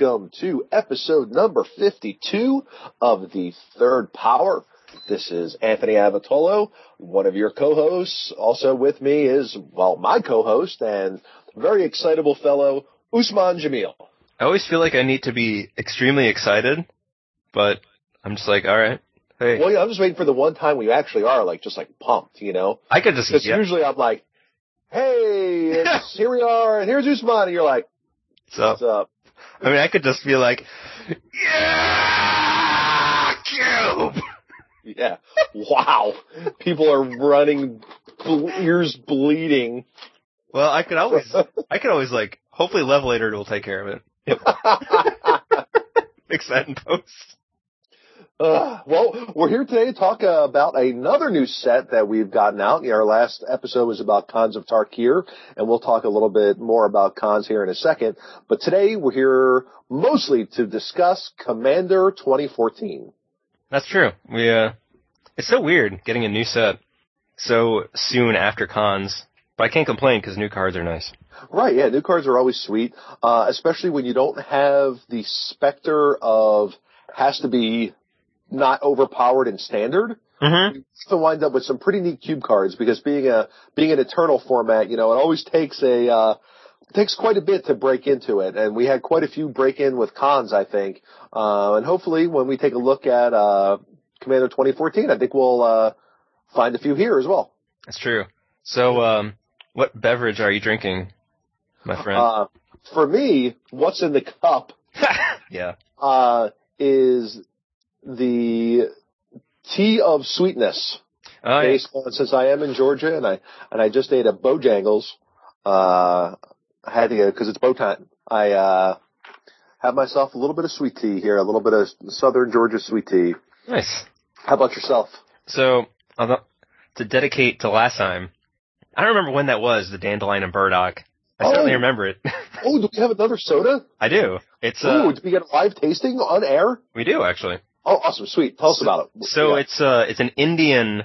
welcome to episode number 52 of the Third Power. This is Anthony Avatolo, one of your co-hosts. Also with me is, well, my co-host and very excitable fellow, Usman Jamil. I always feel like I need to be extremely excited, but I'm just like, all right, hey. Well, yeah, I'm just waiting for the one time we actually are like, just like pumped, you know? I could just, Because yeah, usually I'm like, hey, it's, here we are, and here's Usman, and you're like, so, what's up? I mean, I could just be like, yeah, cube. Yeah. Wow. People are running, ble- ears bleeding. Well, I could always, I could always like, hopefully Levelator will take care of it. Fix that in post. Uh, well, we're here today to talk uh, about another new set that we've gotten out. Our last episode was about Khans of Tarkir, and we'll talk a little bit more about Khans here in a second. But today we're here mostly to discuss Commander 2014. That's true. We, uh, it's so weird getting a new set so soon after Khans, but I can't complain because new cards are nice. Right, yeah, new cards are always sweet, uh, especially when you don't have the specter of has to be not overpowered and standard. Mm-hmm. to wind up with some pretty neat cube cards because being a being an eternal format, you know, it always takes a uh, takes quite a bit to break into it, and we had quite a few break in with Khans, I think, uh, and hopefully when we take a look at uh, Commander 2014, I think we'll uh, find a few here as well. That's true. So, um, what beverage are you drinking, my friend? Uh, for me, what's in the cup yeah. uh, is the tea of sweetness. Oh, yeah. based on since I am in Georgia and I and I just ate a Bojangles. Uh, I had to get because it's bow time. I uh, have myself a little bit of sweet tea here, a little bit of Southern Georgia sweet tea. Nice. How about yourself? So, to dedicate to last time, I don't remember when that was, the dandelion and burdock. I Oh. certainly remember it. Oh, do we have another soda? I do. It's, Ooh, uh, did we get a live tasting on air? we do actually. Oh, awesome, sweet. Tell us So- about it. So it's, uh, it's an Indian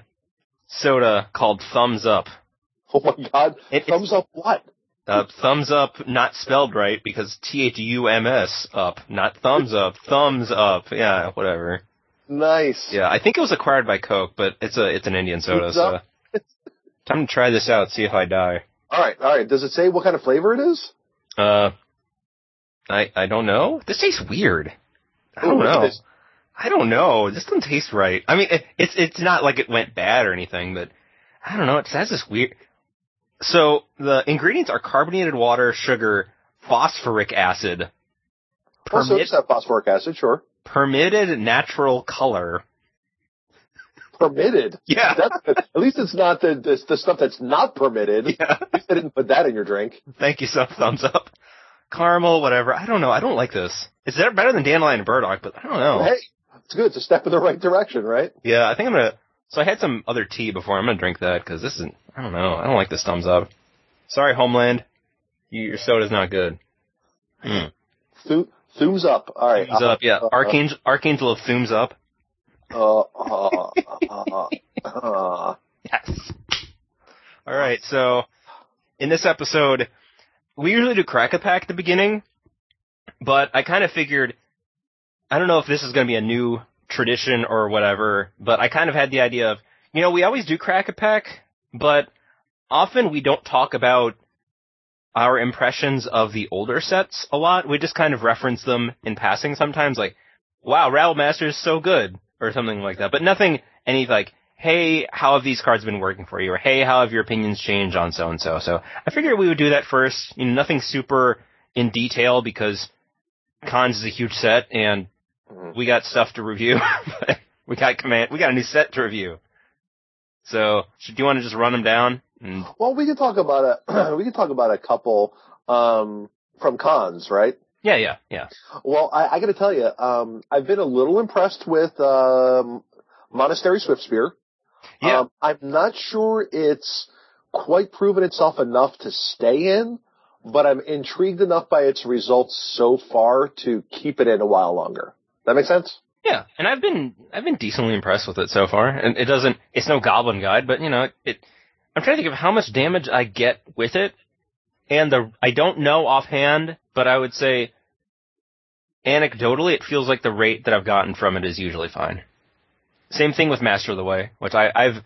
soda called Thumbs Up. oh my god, It- thumbs up what? Uh, thumbs up, not spelled right because T-H-U-M-S up, not thumbs up, thumbs up. Yeah, whatever. Nice. Yeah, I think it was acquired by Coke, but it's a, it's an Indian soda, so. Time to try this out, see if I die. All right, all right. Does it say what kind of flavor it is? Uh, I I don't know. This tastes weird. I don't Ooh, know. it is- I don't know. This doesn't taste right. I mean, it, it's it's not like it went bad or anything, but I don't know. It has this weird. So the ingredients are carbonated water, sugar, phosphoric acid, Also, permit, just have phosphoric acid, sure. permitted natural color. Permitted. Yeah. That's. At least it's not the, the the stuff that's not permitted. Yeah. At least I didn't put that in your drink. Thank you, so thumbs up. Caramel, whatever. I don't know. I don't like this. Is It's better than dandelion and burdock, but I don't know. Hey, it's good. It's a step in the right direction, right? Yeah, I think I'm gonna. So I had some other tea before. I'm gonna drink that because this isn't. I don't know. I don't like this thumbs up. Sorry, Homeland. You, your soda's not good. Mm. Thu- thumbs up. All right. Thumbs up, yeah. Uh, Archangel, Archangel of thumbs up. Uh, uh, uh, uh, Yes. All right. So in this episode, we usually do crack a pack at the beginning, but I kind of figured. I don't know if this is going to be a new tradition or whatever, but I kind of had the idea of, you know, we always do crack a pack, but often we don't talk about our impressions of the older sets a lot. We just kind of reference them in passing sometimes, like, wow, Rattle Master is so good, or something like that. But nothing, any like, hey, how have these cards been working for you? Or hey, how have your opinions changed on so and so? So I figured we would do that first. You know, nothing super in detail because Khans is a huge set and Mhm. we got stuff to review. we got command, we got a new set to review. So, should, do you want to just run them down? And, well, we can talk about a we can talk about a couple um, from Khans, right? yeah, yeah, yeah. Well, I, I got to tell you, um, I've been a little impressed with um, Monastery Swiftspear. Yeah. Um, I'm not sure it's quite proven itself enough to stay in, but I'm intrigued enough by its results so far to keep it in a while longer. That makes sense? Yeah, and I've been I've been decently impressed with it so far. And it doesn't it's no goblin guide, but you know, it I'm trying to think of how much damage I get with it. And the I don't know offhand, but I would say anecdotally, it feels like the rate that I've gotten from it is usually fine. Same thing with Master of the Way, which I, I've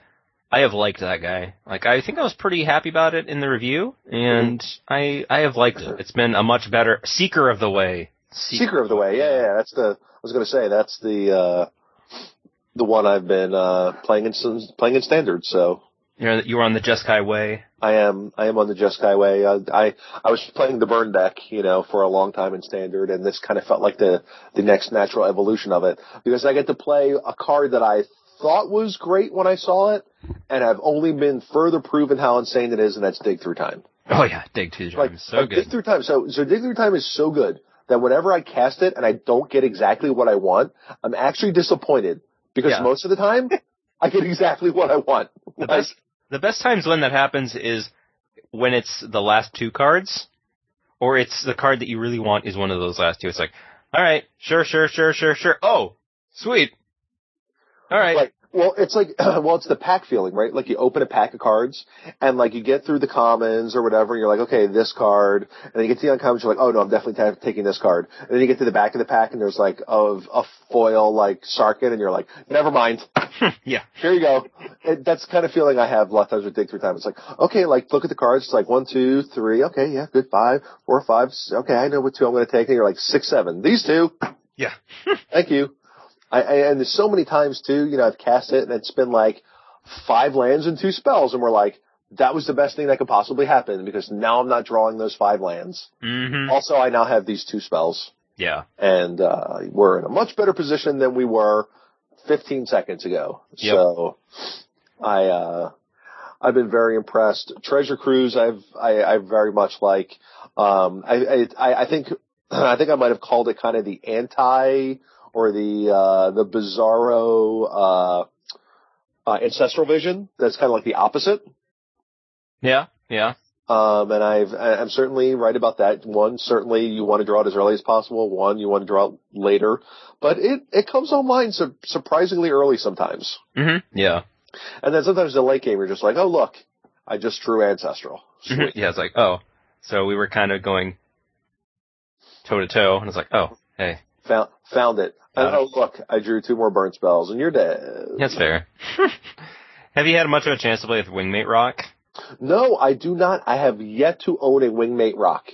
I have liked that guy. Like I think I was pretty happy about it in the review, and mm-hmm. I I have liked it. It's been a much better Seeker of the Way. Seeker, of the Way, yeah, yeah. That's the I was gonna say that's the uh the one I've been uh playing in some playing in standard. So You're you were on the Jeskai Way. I am I am on the Jeskai Way. Uh, I I was playing the burn deck, you know, for a long time in standard, and this kind of felt like the the next natural evolution of it because I get to play a card that I thought was great when I saw it, and have only been further proven how insane it is, and that's dig through time. Oh yeah, dig through time Like, is so like, good. dig through time. So so dig through time is so good that whenever I cast it and I don't get exactly what I want, I'm actually disappointed because Yeah. most of the time I get exactly what I want. The best the best times when that happens is when it's the last two cards, or it's the card that you really want is one of those last two. It's like, all right, sure, sure, sure, sure, sure. Oh, sweet. All right. Like, well, it's like, well, it's the pack feeling, right? Like you open a pack of cards and like you get through the commons or whatever and you're like, okay, this card. And then you get to the uncommons, you're like, oh no, I'm definitely ta- taking this card. And then you get to the back of the pack and there's like a, a foil like Sarkhan and you're like, never mind. yeah. Here you go. It, that's the kind of feeling I have a lot of times with Dig Through Time. It's like, okay, like look at the cards. It's like one, two, three. Okay, yeah, good. Five, four, five. Okay, I know what two I'm going to take. And you're like six, seven. These two. Yeah. Thank you. I, I, and there's so many times too, you know, I've cast it and it's been like five lands and two spells and we're like, that was the best thing that could possibly happen because now I'm not drawing those five lands. Mm-hmm. Also, I now have these two spells Yeah. and, uh, we're in a much better position than we were 15 seconds ago. Yep. So I, uh, I've been very impressed. Treasure Cruise, I've, I, I very much like, um, I, I, I think, I think I might have called it kind of the anti or the, uh, the bizarro, uh, uh, ancestral vision. That's kind of like the opposite. Yeah. Yeah. Um, and I've, I'm certainly right about that. One, certainly you want to draw it as early as possible. One, you want to draw it later, but it, it comes online su- surprisingly early sometimes. Mm-hmm. Yeah. And then sometimes the late game, you're just like, oh look, I just drew ancestral. Sweet. yeah. It's like, oh, so we were kind of going toe to toe, and it's like, oh, hey, Found, found it. Got oh look, I drew two more burn spells and you're dead. that's fair. Have you had much of a chance to play with Wingmate Roc? No, I do not. I have yet to own a wingmate roc.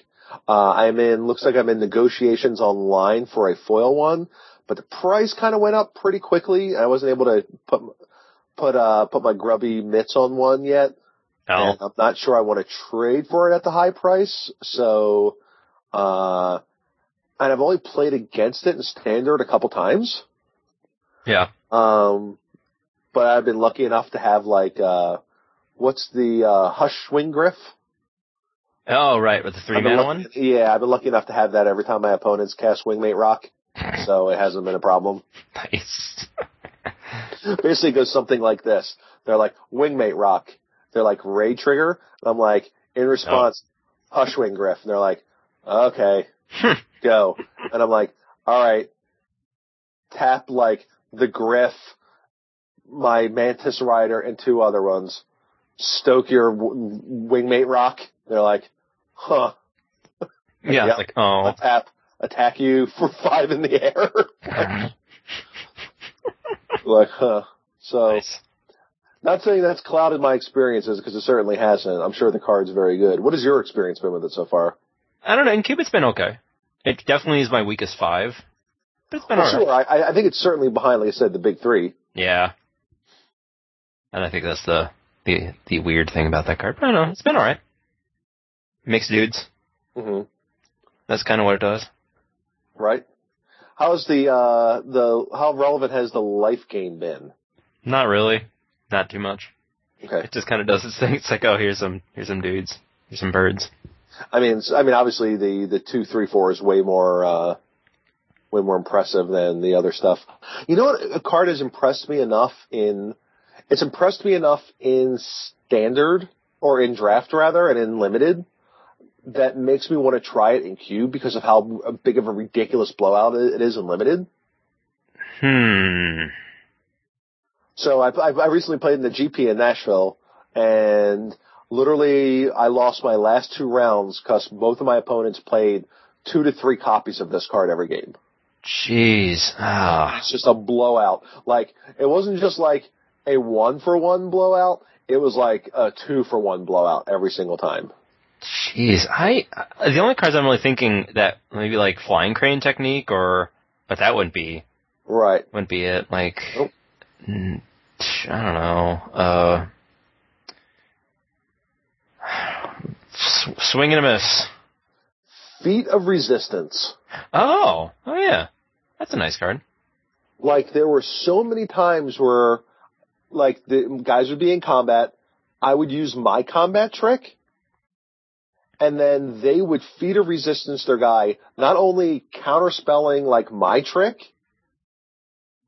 Uh, I'm in, looks like I'm in negotiations online for a foil one, but the price kind of went up pretty quickly. I wasn't able to put, put, uh, put my grubby mitts on one yet. Oh. And I'm not sure I want to trade for it at the high price. So, uh, and I've only played against it in standard a couple times. Yeah. Um, but I've been lucky enough to have like, uh, what's the, uh, Hush Swing Griff? Oh, right, with the three mana one. Yeah, I've been lucky enough to have that every time my opponents cast Wingmate Roc. So it hasn't been a problem. Nice. Basically it goes something like this. They're like, Wingmate Roc. They're like, Raid Trigger. And I'm like, in response, Hushwing Gryff. And they're like, okay, go. And I'm like, alright, tap like the Gryff, my Mantis Rider, and two other ones. Stoke your w- Wingmate Roc. They're like, huh. yeah, it's like, oh. I'll tap, attack you for five in the air. like, huh. So, nice. not saying that's clouded my experiences because it certainly hasn't. I'm sure the card's very good. What has your experience been with it so far? I don't know. In Cubit's been okay. It definitely is my weakest five, but it's been Well, alright. sure. I, I think it's certainly behind, like I said, the big three. Yeah. And I think that's the the the weird thing about that card. But I don't know. It's been alright. Mixed dudes. hmm That's kind of what it does. Right? How's the, uh, the, how relevant has the life gain been? Not really. Not too much. Okay. It just kind of does its thing. It's like, oh, here's some here's some dudes. Here's some birds. I mean, I mean, obviously the, the two, three, four is way more, uh, way more impressive than the other stuff. You know what? A card has impressed me enough in, it's impressed me enough in standard or in draft rather and in limited that makes me want to try it in cube because of how big of a ridiculous blowout it is in limited. Hmm. So I, I, I recently played in the GP in Nashville, and literally I lost my last two rounds because both of my opponents played two to three copies of this card every game. Jeez. Ah. It's just a blowout. Like it wasn't just like a one for one blowout. It was like a two for one blowout every single time. Jeez. I the only cards I'm really thinking that maybe like flying crane technique or but that wouldn't be Right. wouldn't be it. Like Nope. I don't know. Uh s- swing and a miss. Feat of Resistance. Oh. Oh yeah. That's a nice card. Like there were so many times where like the guys would be in combat, I would use my combat trick and then they would feat of resistance their guy, not only counterspelling like my trick,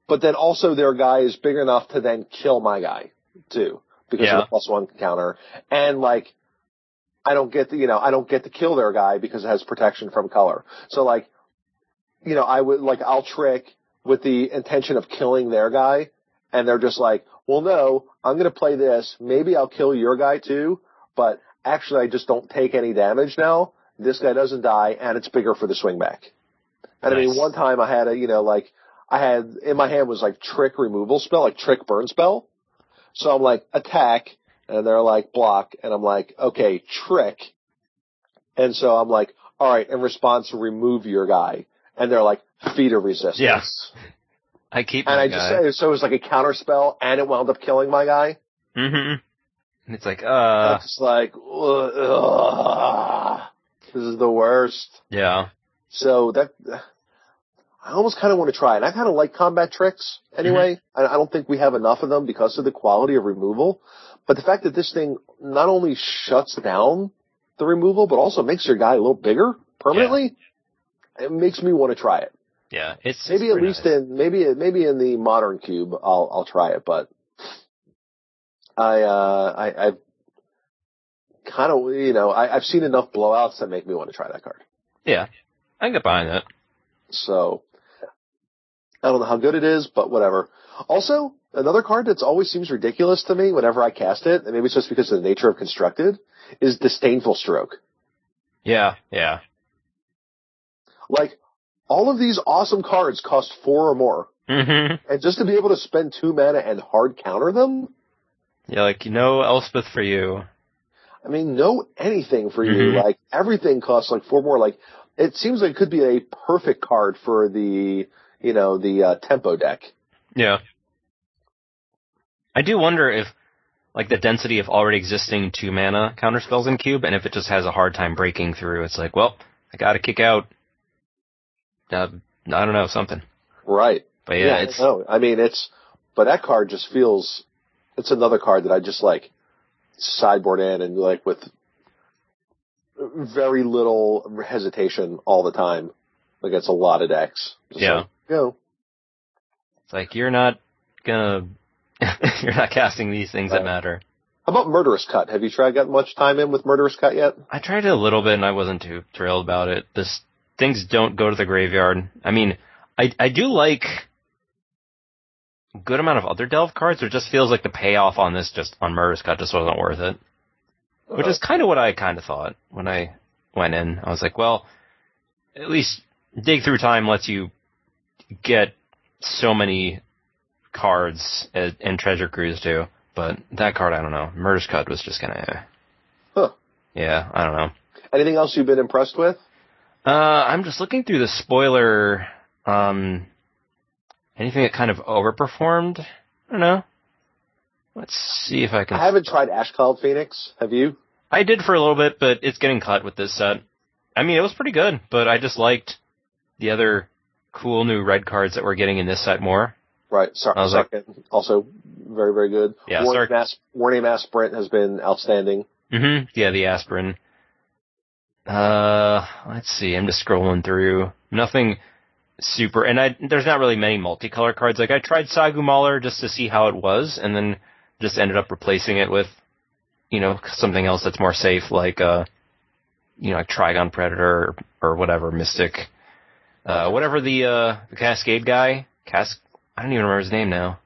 but then also their guy is big enough to then kill my guy too, because Yeah. of the plus one counter. And like, I don't get the, you know, I don't get to kill their guy because it has protection from color. So like, you know, I would like, I'll trick with the intention of killing their guy, and they're just like, well no, I'm gonna play this, maybe I'll kill your guy too, but actually I just don't take any damage now. This guy doesn't die, and it's bigger for the swing back. And I mean, one time I had a, you know, like, I had, in my hand was like trick removal spell, like trick burn spell. So I'm like, attack, and they're like, block, and I'm like, okay, trick. And so I'm like, alright, in response, remove your guy. And they're like, feat of resistance. Yeah. I keep And I guy. just, so it was like a counter spell, and it wound up killing my guy. Mm-hmm. And it's like, uh, just like, ugh, this is the worst. yeah. So that I almost kind of want to try, it. and I kind of like combat tricks anyway. I, I don't think we have enough of them because of the quality of removal. But the fact that this thing not only shuts down the removal, but also makes your guy a little bigger permanently, it makes me want to try it. Yeah. It's Maybe it's at least nice. in maybe maybe in the modern cube, I'll I'll try it. But I uh I I've kind of you know I, I've seen enough blowouts that make me want to try that card. Yeah. I can get behind that. So I don't know how good it is, but whatever. Also, another card that's always seems ridiculous to me whenever I cast it, and maybe it's just because of the nature of constructed, is disdainful stroke. Yeah. Yeah. Like all of these awesome cards cost four or more, Mm-hmm. and just to be able to spend two mana and hard counter them, Yeah, like, no Elspeth for you. I mean, no anything for you. Mhm. Like everything costs like four more. Like it seems like it could be a perfect card for the you know the uh, tempo deck. Yeah. I do wonder if, like, the density of already existing two mana counterspells in cube, and if it just has a hard time breaking through. It's like, well, I gotta kick out, uh, I don't know, something. Right. But yeah, it's, no, I mean it's, but that card just feels, it's another card that I just like sideboard in and like with very little hesitation all the time against a lot of decks. Just Yeah. like, go. it's like, you're not gonna, you're not casting these things that uh, matter. How about Murderous Cut? Have you tried got much time in with Murderous Cut yet? I tried it a little bit and I wasn't too thrilled about it. This things don't go to the graveyard. I mean, I I do like a good amount of other delve cards. It just feels like the payoff on this just on Murderous Cut just wasn't worth it. Which is uh, kind of what I kind of thought when I went in. I was like, well, at least dig through time lets you get so many cards and treasure cruise too. But that card, I don't know. Murderous Cut was just kind of, Huh. yeah, I don't know. Anything else you've been impressed with? Uh, I'm just looking through the spoiler. Um, anything that kind of overperformed? I don't know. Let's see if I can. I haven't tried Ash Cloud Phoenix. Have you? I did for a little bit, but it's getting cut with this set. I mean, it was pretty good, but I just liked the other cool new red cards that we're getting in this set more. Right. I like- also very, very good. Yeah, Warning Sark- Mass, War-Name Aspirant has been outstanding. hmm Yeah, the aspirin. Uh, let's see. I'm just scrolling through. Nothing super, and I there's not really many multicolor cards. Like I tried Sagu Mauler just to see how it was, and then just ended up replacing it with, you know, something else that's more safe, like uh, you know, like Trygon Predator or, or whatever Mystic, uh, whatever the uh the Cascade guy. Cas, I don't even remember his name now.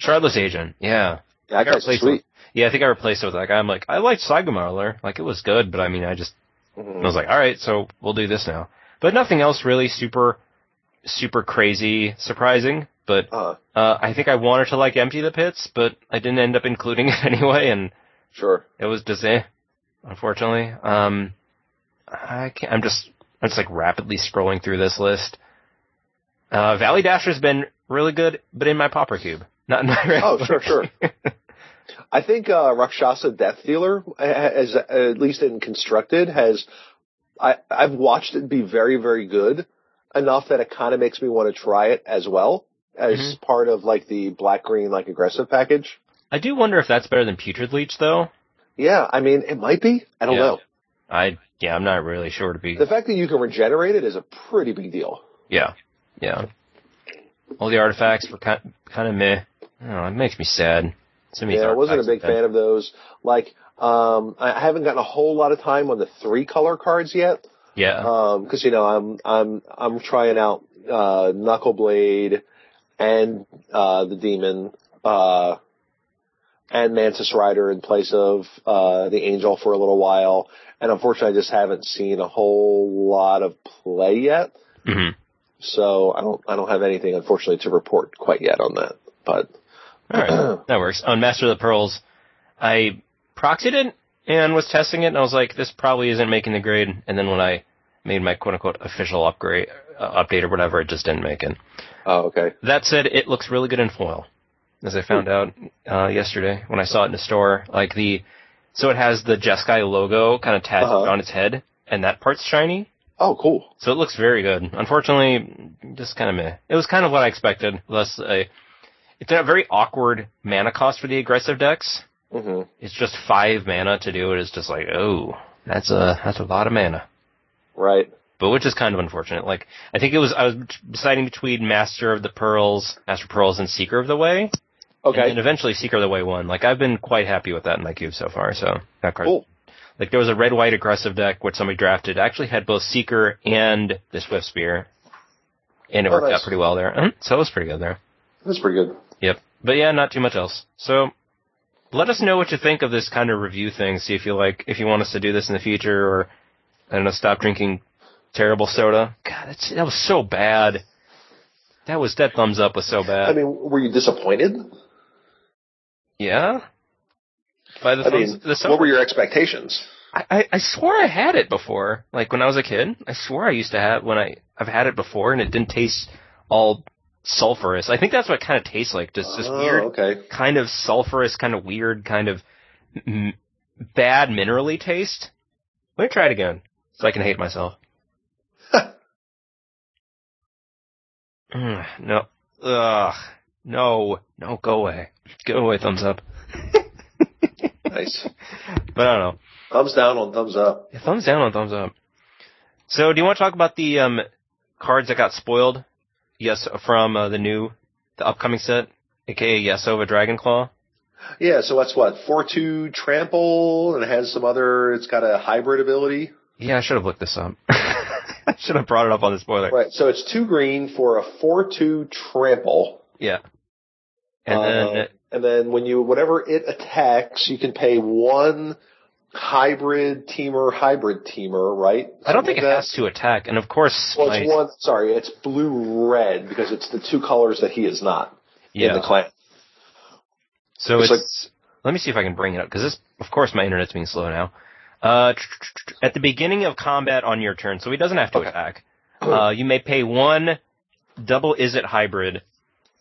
Shardless Agent. Yeah. Yeah, that got guy's replaced sweet. Yeah, I think I replaced it with that guy. I'm like, I liked Sagu Mauler. Like, it was good, but I mean, I just Mhm. I was like, all right, so we'll do this now. but nothing else really super, super crazy surprising. But Uh, uh, I think I wanted to like empty the pits, but I didn't end up including it anyway, and sure. it was just eh, unfortunately. Um, I can't, I'm just, I'm just like rapidly scrolling through this list. Uh, Valley Dasher's been really good, but in my pauper Cube, not in my Oh, sure, sure. I think uh, Rakshasa Death Dealer, as at least in constructed, has I I've watched it be very very good enough that it kind of makes me want to try it as well as Mhm. part of like the black green like aggressive package. I do wonder if that's better than Putrid Leech, though. Yeah, I mean it might be. I don't Yeah. know. I yeah, I'm not really sure to be. The fact that you can regenerate it is a pretty big deal. Yeah, yeah. All the artifacts were kind kind of meh. I don't know, it makes me sad. Some Yeah, I wasn't a big fan of those. Like, um, I haven't gotten a whole lot of time on the three color cards yet. Yeah, Um, cause you know, I'm, I'm, I'm trying out, uh, Knuckleblade and, uh, the Demon, uh, and Mantis Rider in place of, uh, the Angel for a little while. And unfortunately I just haven't seen a whole lot of play yet. hmm So I don't, I don't have anything unfortunately to report quite yet on that. But, all right, that works. On Master of the Pearls, I proxied it and was testing it, and I was like, this probably isn't making the grade. And then when I made my quote unquote official upgrade uh, update or whatever, it just didn't make it. oh, okay. That said, it looks really good in foil, as I found out uh, yesterday when I saw it in the store. Like the, so it has the Jeskai logo kind of tattooed Uh-huh. on its head, and that part's shiny. Oh, cool. So it looks very good. Unfortunately, just kind of meh. It was kind of what I expected. Less a, it's a very awkward mana cost for the aggressive decks. hmm It's just five mana to do it. It's just like, oh, that's a that's a lot of mana. Right. But which is kind of unfortunate. Like I think it was I was deciding between Master of the Pearls, Master of Pearls, and Seeker of the Way. Okay. And eventually Seeker of the Way won. Like I've been quite happy with that in my cube so far. So that card. Cool. Like there was a red white aggressive deck which somebody drafted. Actually had both Seeker and the Swift Spear, and it Oh, worked nice. out pretty well there. Mhm. So it was pretty good there. That's pretty good. Yep. But yeah, not too much else. So let us know what you think of this kind of review thing. See if you like, if you want us to do this in the future or, I don't know, stop drinking terrible soda. God, that's, that was so bad. That was, that thumbs up was so bad. I mean, were you disappointed? yeah? By the I thumbs, mean, the soda. what were your expectations? I, I, I swore I had it before. Like when I was a kid, I swore I used to have when I I've had it before, and it didn't taste all sulfurous. I think that's what it kind of tastes like. Just this oh, weird Okay. kind of sulfurous, kind of weird, kind of m- bad minerally taste. Let me try it again so I can hate myself. Mm, no, ugh, no, no, go away, go away, thumbs up. Nice. But I don't know. Thumbs down on thumbs up. Yeah, thumbs down on thumbs up. So, do you want to talk about the um, cards that got spoiled? Yes, from uh, the new, the upcoming set, aka Yasova Dragonclaw. Yeah, so that's what? 4-2 trample, and it has some other, it's got a hybrid ability. Yeah, I should have looked this up. I should have brought it up on the spoiler. Right, so it's two green for a 4-2 trample. Yeah. And Uh, then, and then when you, whenever it attacks, you can pay one hybrid teamer, hybrid teamer, right? I don't think it has to attack. And of course, Well, my- it's one, sorry, it's blue-red, because it's the two colors that he is not in the clan. So it's it's, let me see if I can bring it up because this, of course, my internet's being slow now. Uh, at the beginning of combat on your turn, so he doesn't have to Okay. attack. Uh, you may pay one double is it hybrid.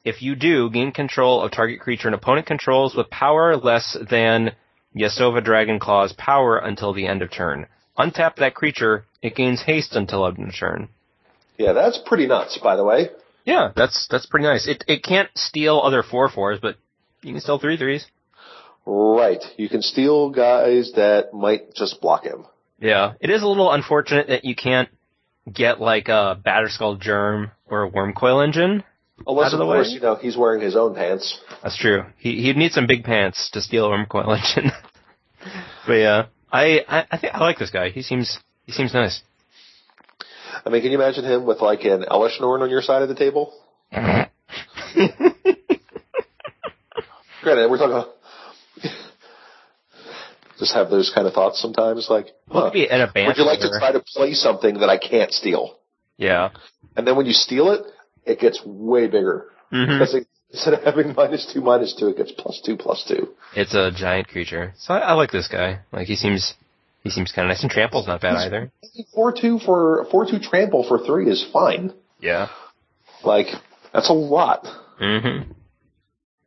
If you do, gain control of target creature an opponent controls with power less than Yasova Dragonclaw's power until the end of turn. Untap that creature, it gains haste until end of turn. Yeah, that's pretty nuts, by the way. Yeah, that's that's pretty nice. It it can't steal other four fours, but you can steal three threes. Right. You can steal guys that might just block him. Yeah, it is a little unfortunate that you can't get like a Batterskull Germ or a Wurmcoil Engine. Unless, of of course, you know, he's wearing his own pants. That's true. He he'd need some big pants to steal a Wurmcoil Engine. but yeah, I, I I think I like this guy. He seems he seems nice. I mean, can you imagine him with like an Elesh Norn on your side of the table? Granted, we're talking. Just have those kind of thoughts sometimes, like, huh, be in a band. would you like to try to play something that I can't steal? Yeah. And then when you steal it, it gets way bigger. hmm Because it, instead of having minus two, minus two, it gets plus two, plus two. It's a giant creature. So I, I like this guy. Like he seems, he seems kind of nice. And trample's not bad either. Four two for four two trample for three is fine. Yeah. Like that's a lot, Mm-hmm.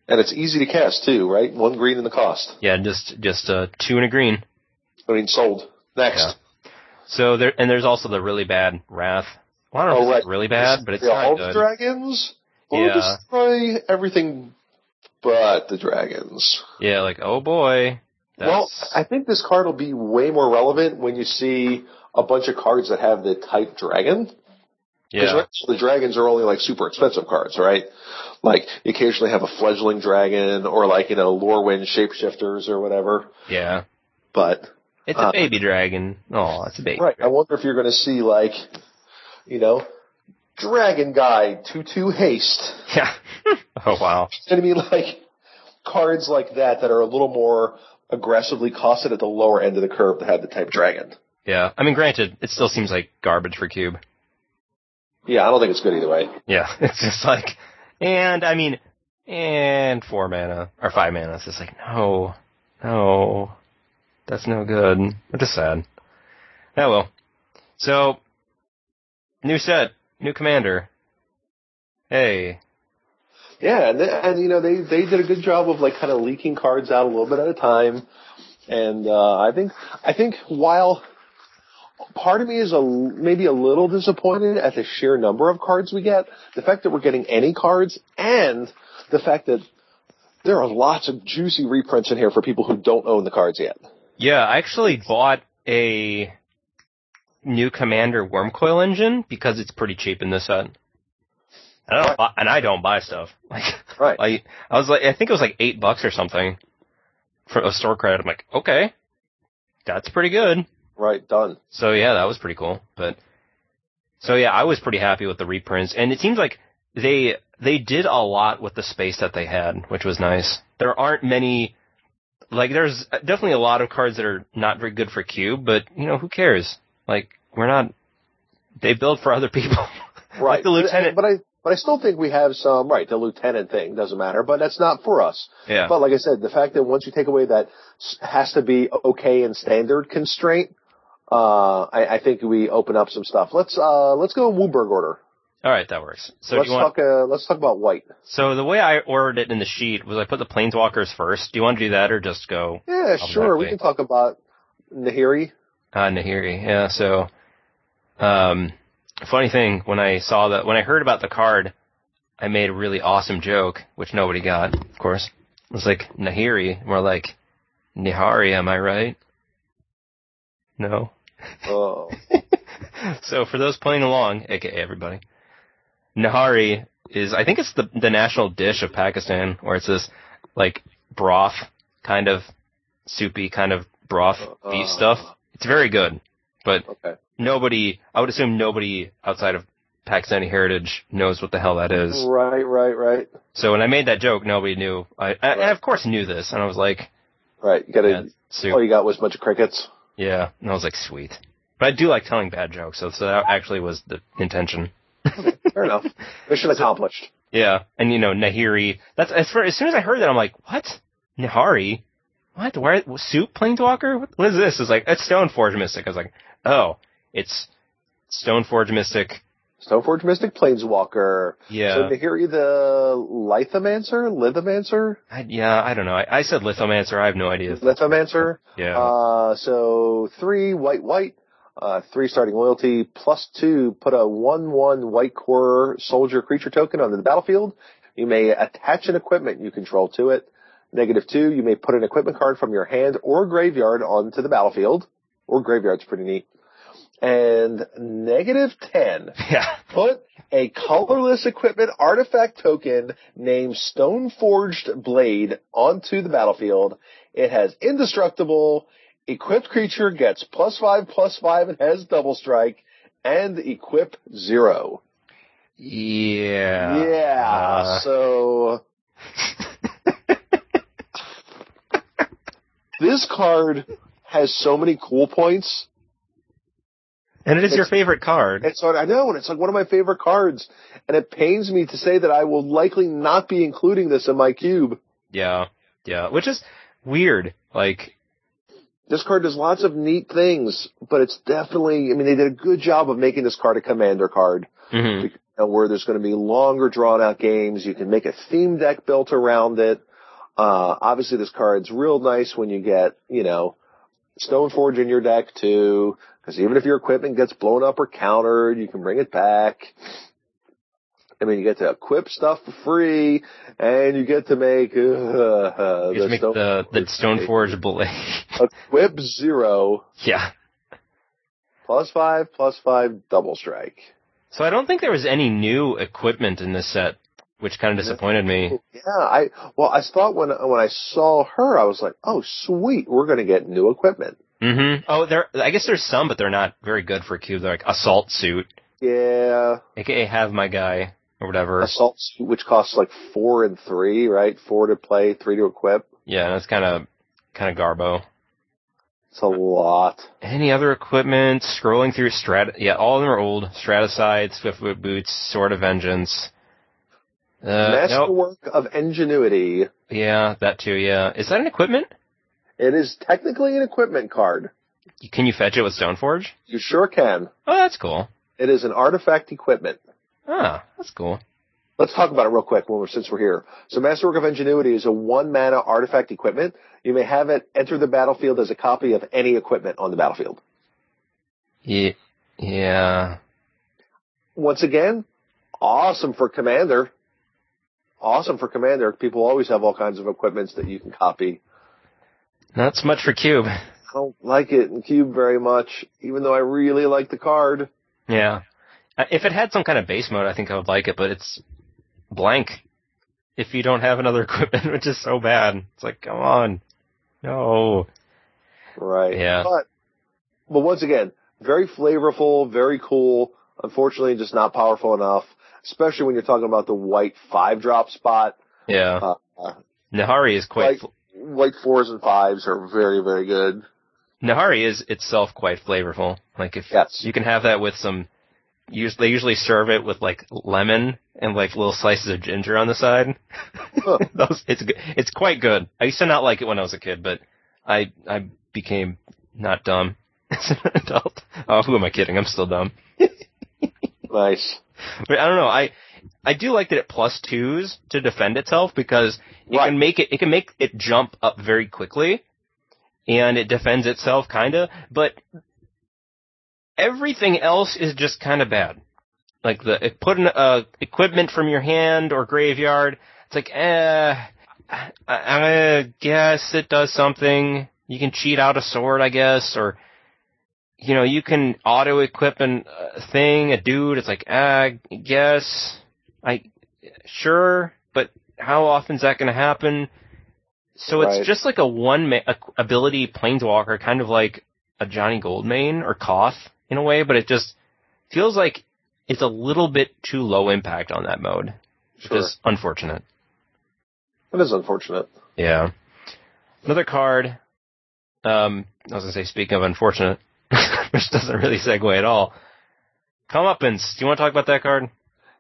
and it's easy to cast too, right? One green in the cost. Yeah, just just uh, two and a green. I mean, sold. Next. Yeah. So there, and there's also the really bad wrath. I don't know Oh, if right. it's really bad, but it's the not good. dragons will Yeah. destroy everything but the dragons. yeah, like oh boy. Well, I think this card will be way more relevant when you see a bunch of cards that have the type dragon. Because yeah, the dragons are only like super expensive cards, right? Like you occasionally have a fledgling dragon or like, you know, Lorewind shapeshifters or whatever. yeah. But It's Uh, a baby dragon. Oh, it's a baby. right, I wonder if you're gonna see like, you know, Dragon Guide, two two haste. Yeah. oh wow. You know what I mean? Like cards like that that are a little more aggressively costed at the lower end of the curve that have the type dragon. Yeah. I mean, granted, it still seems like garbage for cube. Yeah, I don't think it's good either way. Yeah. It's just like, and I mean, and four mana or five mana. It's just like no, no, that's no good. It's just sad. Oh well. So, new set, new commander. Hey. Yeah, and, they, and you know they they did a good job of like kind of leaking cards out a little bit at a time, and uh, I think I think while part of me is a maybe a little disappointed at the sheer number of cards we get, the fact that we're getting any cards, and the fact that there are lots of juicy reprints in here for people who don't own the cards yet. Yeah, I actually bought a new Commander Wurmcoil engine because it's pretty cheap in this set. And I don't buy, and I don't buy stuff. Like, Right. like I was like, I think it was like eight bucks or something for a store credit. I'm like, okay, that's pretty good. Right. Done. So yeah, that was pretty cool. But so yeah, I was pretty happy with the reprints, and it seems like they they did a lot with the space that they had, which was nice. There aren't many. Like, there's definitely a lot of cards that are not very good for cube, but you know, who cares? Like, we're not. They build for other people. Right. like the lieutenant. But I but I still think we have some right. The lieutenant thing doesn't matter, but that's not for us. yeah. But like I said, the fact that once you take away that has to be okay and standard constraint, uh, I, I think we open up some stuff. Let's uh, let's go in WUBRG order. All right, that works. So let's want? talk. Uh, let's talk about white. So the way I ordered it in the sheet was I put the planeswalkers first. Do you want to do that or just go Yeah, sure. We can talk about Nahiri. Uh, Nahiri, yeah. So, um, funny thing, when I saw that, when I heard about the card, I made a really awesome joke, which nobody got, of course. It was like, Nahiri, more like, Nihari, am I right? No. Oh, so for those playing along, aka everybody, Nihari is, I think it's the, the national dish of Pakistan, where it's this, like, broth, kind of, soupy kind of broth beef Uh. stuff. It's very good, but okay. nobody, I would assume nobody outside of Pakistani heritage knows what the hell that is. Right, right, right, So when I made that joke, nobody knew. I, I, I of course knew this, and I was like, right. You got to. yeah, soup. all you got was a bunch of crickets. Yeah, and I was like, sweet. But I do like telling bad jokes, so, so that actually was the intention. Fair enough. Mission accomplished. Yeah, and you know, Nahiri. That's as, far, as soon as I heard that, I'm like, what? Nahari? What? Where? Soup Planeswalker? What, what is this? It's like it's Stoneforge Mystic. I was like, oh, it's Stoneforge Mystic. Stoneforge Mystic Planeswalker. Yeah, So Nahiri the Lithomancer? Lithomancer? I, yeah. I don't know. I, I said Lithomancer. I have no idea. Lithomancer? Yeah, Uh, so three white white, uh, three starting loyalty, plus two, put a one one white Kor Soldier creature token onto the battlefield. You may attach an equipment you control to it. Negative two, you may put an equipment card from your hand or graveyard onto the battlefield. Or graveyard's pretty neat. And negative ten, yeah. put a colorless equipment artifact token named Stoneforged Blade onto the battlefield. It has indestructible, equipped creature gets plus five, plus five, and has double strike, and equip zero. Yeah. Yeah, Uh, so this card has so many cool points. And it is your favorite card. So I know, and it's like one of my favorite cards. And it pains me to say that I will likely not be including this in my cube. Yeah. Yeah. Which is weird. Like, This card does lots of neat things, but it's definitely, I mean, they did a good job of making this card a commander card. mhm. where there's going to be longer drawn out games. You can make a theme deck built around it. Uh, obviously this card's real nice when you get, you know, Stoneforge in your deck too, because even if your equipment gets blown up or countered, you can bring it back. I mean, you get to equip stuff for free, and you get to make, uh, uh, You just make the, the Stoneforge blade. Equip zero, yeah. plus five, plus five, double strike. So I don't think there was any new equipment in this set, which kind of disappointed me. Yeah, I well, I thought when when I saw her, I was like, oh, sweet, we're going to get new equipment. Mm-hmm. Oh, there. I guess there's some, but they're not very good for cube. They're like assault suit, Yeah, aka have my guy or whatever. assault suit, which costs like four and three, right? Four to play, three to equip. Yeah, that's kind of kind of garbo. It's a lot. Any other equipment? Scrolling through strat. Yeah, all of them are old. Strata Scythe, Swiftfoot Boots, Sword of Vengeance. Uh, nope. Masterwork of Ingenuity. Yeah, that too. Yeah, is that an equipment? It is technically an equipment card. Can you fetch it with Stoneforge? You sure can. Oh, that's cool. It is an artifact equipment. Ah, that's cool. Let's talk about it real quick when we're, since we're here. So Masterwork of Ingenuity is a one mana artifact equipment. You may have it enter the battlefield as a copy of any equipment on the battlefield. Yeah, yeah. Once again, awesome for commander. Awesome for commander. People always have all kinds of equipments that you can copy. Not so much for cube. I don't like it in cube very much, even though I really like the card. Yeah. Uh, If it had some kind of base mode, I think I would like it, but it's blank. If you don't have another equipment, which is so bad. It's like, come on. No. Right. Yeah. But, but once again, very flavorful, very cool. Unfortunately, just not powerful enough, especially when you're talking about the white five drop spot. Yeah. Uh, Nahari is quite, Like- white fours and fives are very, very good. Nahari is itself quite flavorful. Like if Yes. you can have that with some, they usually serve it with like lemon and like little slices of ginger on the side. Huh. Those, it's. It's quite good. I used to not like it when I was a kid, but I I became not dumb as an adult. Oh, who am I kidding? I'm still dumb. Nice. But I don't know. I I do like that it plus twos to defend itself because it Right. can make it it can make it jump up very quickly, and it defends itself kinda. But everything else is just kind of bad. Like the it- putting uh, equipment from your hand or graveyard. It's like eh. I, I guess it does something. You can cheat out a sword, I guess, or you know, you can auto equip an uh, thing, a dude. It's like, ah, I guess, I sure, but how often is that going to happen? So it's just like a one ma- a- ability planeswalker, kind of like a Ajani Goldmane or Koth in a way, but it just feels like it's a little bit too low impact on that mode, which Sure. is unfortunate. It is unfortunate. Yeah. Another card. Um, I was gonna say, speaking of unfortunate, which doesn't really segue at all. Comeuppance. Do you want to talk about that card?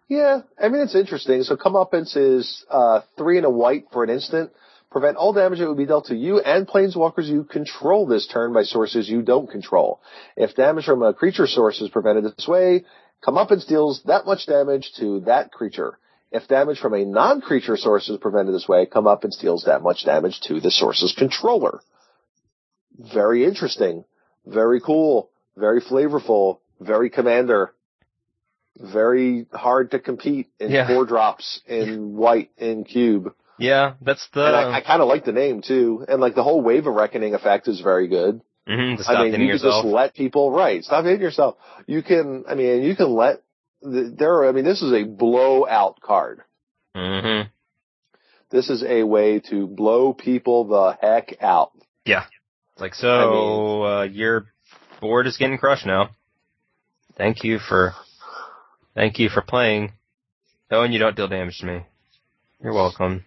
Yeah, I mean it's interesting. So comeuppance is uh, three and a white for an instant. Prevent all damage that would be dealt to you and planeswalkers you control this turn by sources you don't control. If damage from a creature source is prevented this way, comeuppance deals that much damage to that creature. If damage from a non-creature source is prevented this way, comeuppance deals that much damage to the source's controller. Very interesting. Very cool. Very flavorful. Very commander very hard to compete in Yeah. four drops in white in cube. Yeah, that's the. And I, I kind of like the name too. And like the whole wave of reckoning effect is very good. Mhm, stop I mean, you can just let people, right, stop hitting yourself. You can, I mean, you can let, there are, I mean, this is a blowout card. hmm This is a way to blow people the heck out. It's like, so, uh, your board is getting crushed now. Thank you for, thank you for playing. Oh, and you don't deal damage to me. You're welcome.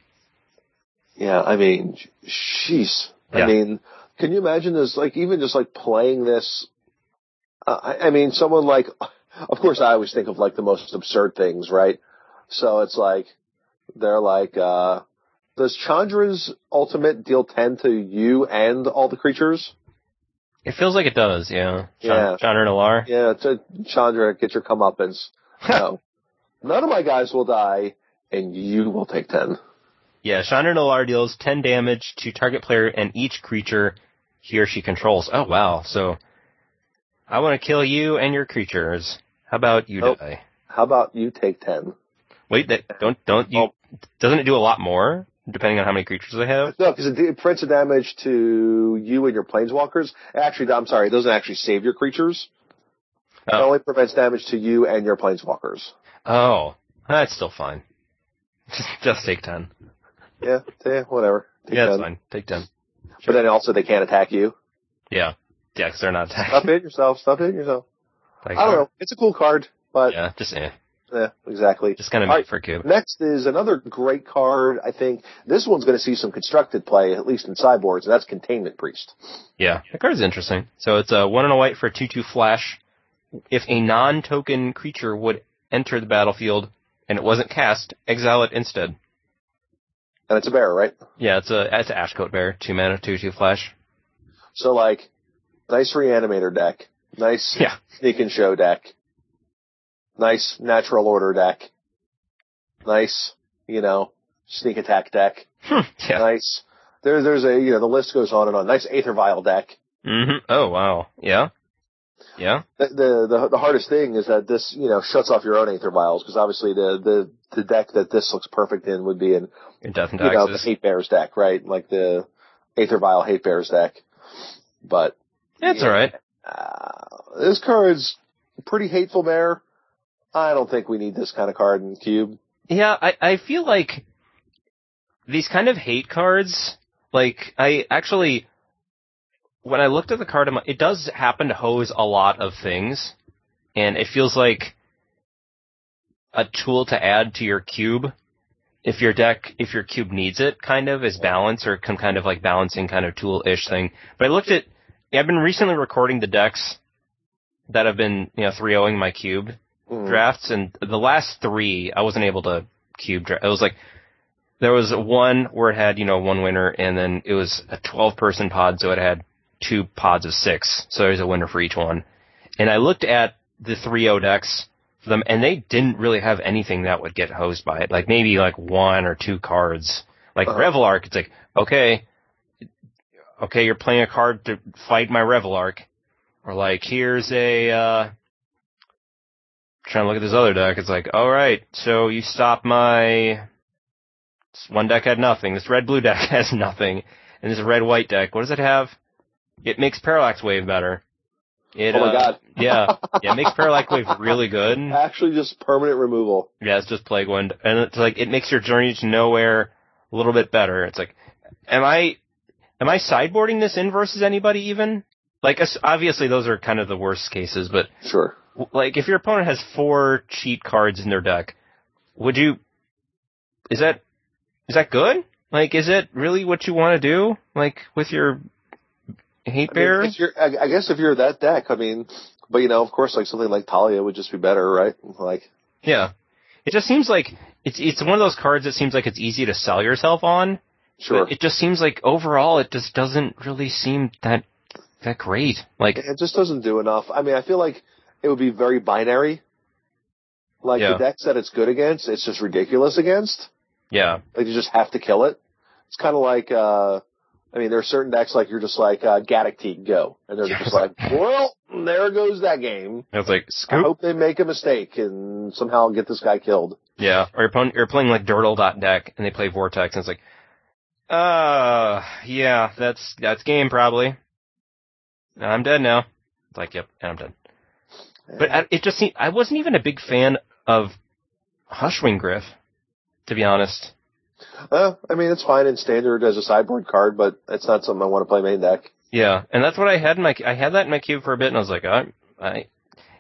Yeah, I mean, jeez. Yeah. I mean, can you imagine this, like, even just like playing this Uh, I, I mean, someone like, of course, I always think of like the most absurd things, right? So it's like they're like, uh, does Chandra's ultimate deal ten to you and all the creatures? It feels like it does, yeah. Yeah. Chandra Nalaar. Yeah, to Chandra, get your comeuppance. no, none of my guys will die, and you will take ten. Yeah, Chandra Nalaar deals 10 damage to target player and each creature he or she controls. Oh wow, so I want to kill you and your creatures. How about you Nope. die? How about you take ten? Wait, that don't don't you? Oh. Doesn't it do a lot more depending on how many creatures I have? No, because it, it prints a damage to you and your planeswalkers. Actually, I'm sorry, it doesn't actually save your creatures. It Oh. only prevents damage to you and your planeswalkers. Oh, that's still fine. Just take 10. Yeah, yeah, whatever. Take Yeah, that's 10. fine. Take 10. But then also they can't attack you. Yeah. Yeah, 'cause they're not Stop attacking. hitting yourself. Stop hitting yourself. Like, I don't know. It's a cool card, but yeah, Yeah, just eh. Eh, exactly. Just kind of right. for a cube. Next is another great card. I think this one's going to see some constructed play, at least in sideboards, and that's Containment Priest. Yeah, that card is interesting. So it's a one and a white for a two-two flash. If a non-token creature would enter the battlefield and it wasn't cast, exile it instead. And it's a bear, right? Yeah, it's a it's an Ashcoat Bear, two mana, two-two flash. So like, nice reanimator deck, nice Yeah. sneak and show deck, nice natural order deck, nice, you know, sneak attack deck, Hmm, yeah. nice. There, there's a, you know, the list goes on and on. Nice Aether Vial deck. hmm Oh wow. Yeah. Yeah. The, the, the, the hardest thing is that this, you know, shuts off your own Aether Vials, because obviously the, the, the deck that this looks perfect in would be in, In Death and you know, the Hate Bears deck, right? Like the Aether Vial Hate Bears deck. But, It's alright. Uh, this card's pretty hateful bear. I don't think we need this kind of card in cube. Yeah, I, I feel like these kind of hate cards, like, I actually, when I looked at the card, it does happen to hose a lot of things, and it feels like a tool to add to your cube. If your deck, if your cube needs it, kind of, as balance, or some kind of like balancing kind of tool-ish thing. But I looked at, I've been recently recording the decks that have been, you know, 3-0ing my cube, Mm. drafts, and the last three I wasn't able to cube draft. It was like there was one where it had you know one winner, and then it was a twelve person pod, so it had two pods of six, so there's a winner for each one. And I looked at the three O decks for them, and they didn't really have anything that would get hosed by it. Like maybe like one or two cards. Like Uh-huh. Reveillark, it's like okay, okay, you're playing a card to fight my Reveillark, or like here's a. uh trying to look at this other deck. It's like, all right, so you stop my. This one deck had nothing. This red blue deck has nothing, and this red white deck. What does it have? It makes Parallax Wave better. It, Oh my uh, god. yeah, yeah, it makes Parallax Wave really good. Actually just permanent removal. Yeah, it's just Plague Wind, and it's like it makes your Journey to Nowhere a little bit better. It's like, am I, am I sideboarding this in versus anybody even? Like, obviously those are kind of the worst cases, but Sure. Like if your opponent has four cheat cards in their deck, would you is that is that good? Like is it really what you want to do? Like with your hate I, bear? mean, if you're, I, I guess if you're that deck, I mean, but you know, of course, like something like Thalia would just be better, right? Like, yeah. It just seems like it's it's one of those cards that seems like it's easy to sell yourself on. sure. It just seems like overall it just doesn't really seem that that great. Like It just doesn't do enough. I mean, I feel like it would be very binary. Like Yeah. the decks that it's good against, it's just ridiculous against. yeah. Like you just have to kill it. It's kind of like, uh, I mean, there are certain decks like you're just like, uh, Gaddock Teeg, go. And they're just like, well, there goes that game. It's like I hope they make a mistake and somehow get this guy killed. Yeah, or you're, playing, you're playing like Dirtle dot deck and they play Vortex and it's like, uh, yeah, that's that's game probably. I'm dead now. It's like, yep, and I'm dead. But I, it just seemed I wasn't even a big fan of Hushwing Gryff, to be honest. Uh, I mean, it's fine in standard as a sideboard card, but it's not something I want to play main deck. Yeah, and that's what I had in my I had that in my cube for a bit, and I was like, I, I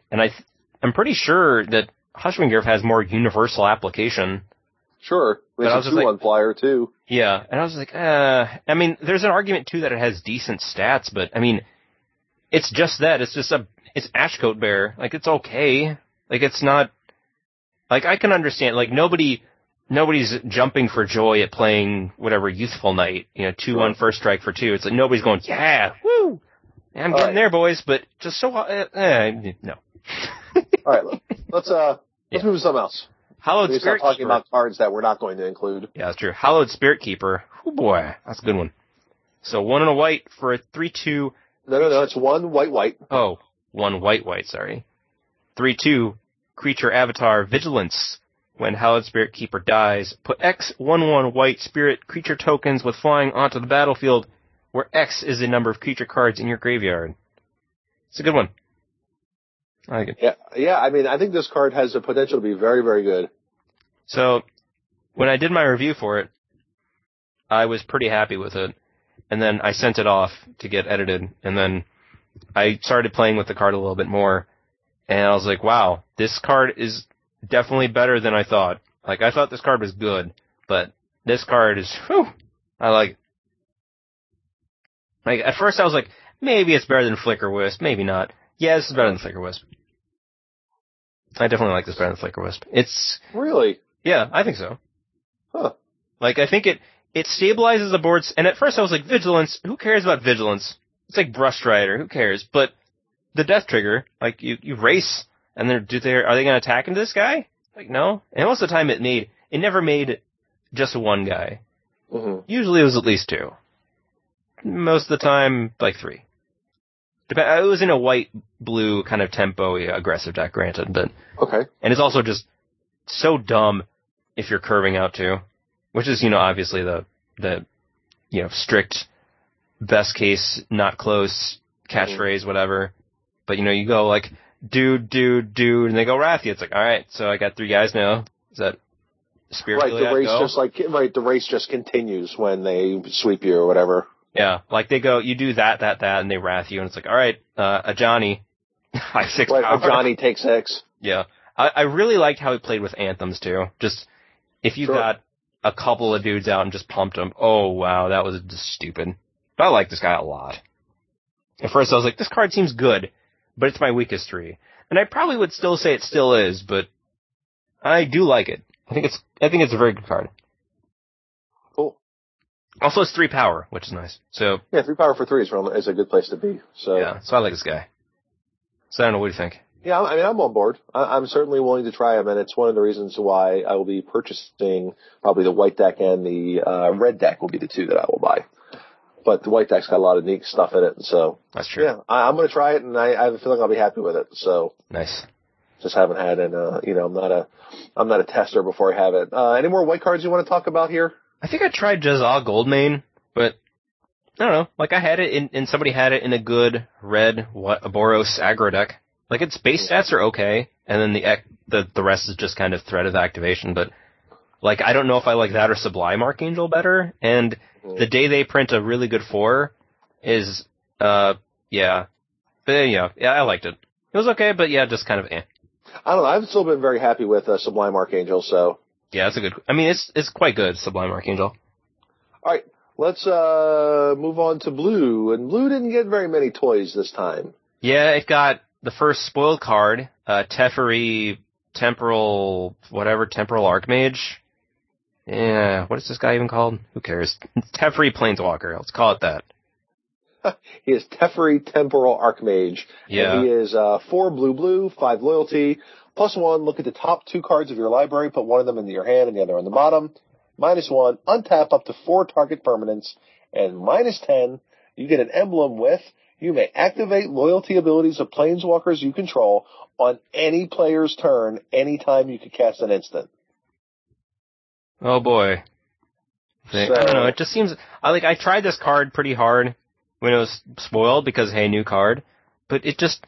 and I th- I'm pretty sure that Hushwing Gryff has more universal application. Sure. But I was It's a just like- two-one flyer too. Yeah, and I was like, uh, I mean, there's an argument too that it has decent stats, but I mean, it's just that. It's just a, it's Ashcoat Bear. Like it's okay. Like it's not, like I can understand, like nobody, nobody's jumping for joy at playing whatever Youthful Knight, you know, two one first strike for two. It's like nobody's going, yeah, woo, I'm All getting right. there, boys. But just so, uh, eh, no. All right, look, let's uh let's Yeah. move to something else. Hallowed Spirit talking about cards that we're not going to include. Yeah, that's true. Hallowed Spirit Keeper. Oh boy, that's a good one. So one and a white for a three-two. No, no, no. It's one white, white. Oh, one white white. Sorry. Three-two creature avatar vigilance. When Hallowed Spirit Keeper dies, put X one one white spirit creature tokens with flying onto the battlefield, where X is the number of creature cards in your graveyard. It's a good one. I like it. Yeah, yeah. I mean, I think this card has the potential to be very, very good. So when I did my review for it, I was pretty happy with it. And then I sent it off to get edited. And then I started playing with the card a little bit more. And I was like, wow, this card is definitely better than I thought. Like I thought this card was good, but this card is, whew, I like it. Like at first I was like, maybe it's better than Flicker Wisp, maybe not. Yeah, this is better than Flicker Wisp. I definitely like this better than Flicker Wisp. It's, Really? yeah, I think so. Huh. Like I think it it stabilizes the boards. And at first I was like, vigilance. Who cares about vigilance? It's like Brush Strider. Who cares? But the death trigger, like you you race, and they're do they are they going to attack into this guy? Like no. And most of the time it made it never made just one guy. hmm Usually it was at least two. Most of the time, like three. It was in a white blue kind of tempo aggressive deck, granted, but Okay. and it's also just so dumb if you're curving out too, which is you know obviously the the you know strict best case not close catchphrase whatever. But you know you go like dude dude dude and they go Wrathy. It's like all right, so I got three guys now. Is that spirit Right. The race just like right. The race just continues when they sweep you or whatever. yeah, like they go you do that that that and they wrath you and it's like all right, uh, a Johnny, five six Right. power. or Johnny takes X. Yeah. I, I really liked how he played with anthems too. Just if you Sure. got a couple of dudes out and just pumped them, oh wow, that was just stupid. But I like this guy a lot. At first I was like, this card seems good, but it's my weakest three. And I probably would still say it still is, but I do like it. I think it's I think it's a very good card. Cool. Also it's three power, which is nice. So Yeah, three power for three is, real- is a good place to be. So yeah, so I like this guy. So I don't know, what do you think? Yeah, I mean, I'm on board. I, I'm certainly willing to try them, and it's one of the reasons why I will be purchasing probably the white deck and the uh, red deck will be the two that I will buy. But the white deck's got a lot of neat stuff in it, so That's true. yeah, I, I'm going to try it, and I, I have a feeling I'll be happy with it. So Nice. just haven't had an, uh, you know, I'm not a, I'm not a tester before I have it. Uh, any more white cards you want to talk about here? I think I tried Jazal Goldmane, but I don't know. Like I had it in, and somebody had it in a good red what Boros aggro deck. Like its base stats are okay, and then the the the rest is just kind of threat of activation. But like I don't know if I like that or Sublime Archangel better. And the day they print a really good four is uh yeah, but yeah yeah I liked it. It was okay, but yeah, just kind of eh. I don't know. I've still been very happy with uh, Sublime Archangel. So Yeah, it's a good. I mean, it's it's quite good. Sublime Archangel. all right, let's uh, move on to blue. And blue didn't get very many toys this time. Yeah, it got the first spoiled card, uh, Teferi Temporal, whatever, Temporal Archmage. Yeah, what is this guy even called? Who cares? Teferi Planeswalker, let's call it that. He is Teferi Temporal Archmage. Yeah. He is uh, four blue blue, five loyalty, plus one. Look at the top two cards of your library. Put one of them into your hand and the other on the bottom. Minus one. Untap up to four target permanents. And minus ten. You get an emblem with. You may activate loyalty abilities of planeswalkers you control on any player's turn anytime you could cast an instant. Oh boy. I don't know, it just seems, I like, I tried this card pretty hard when it was spoiled because, hey, new card. But it just,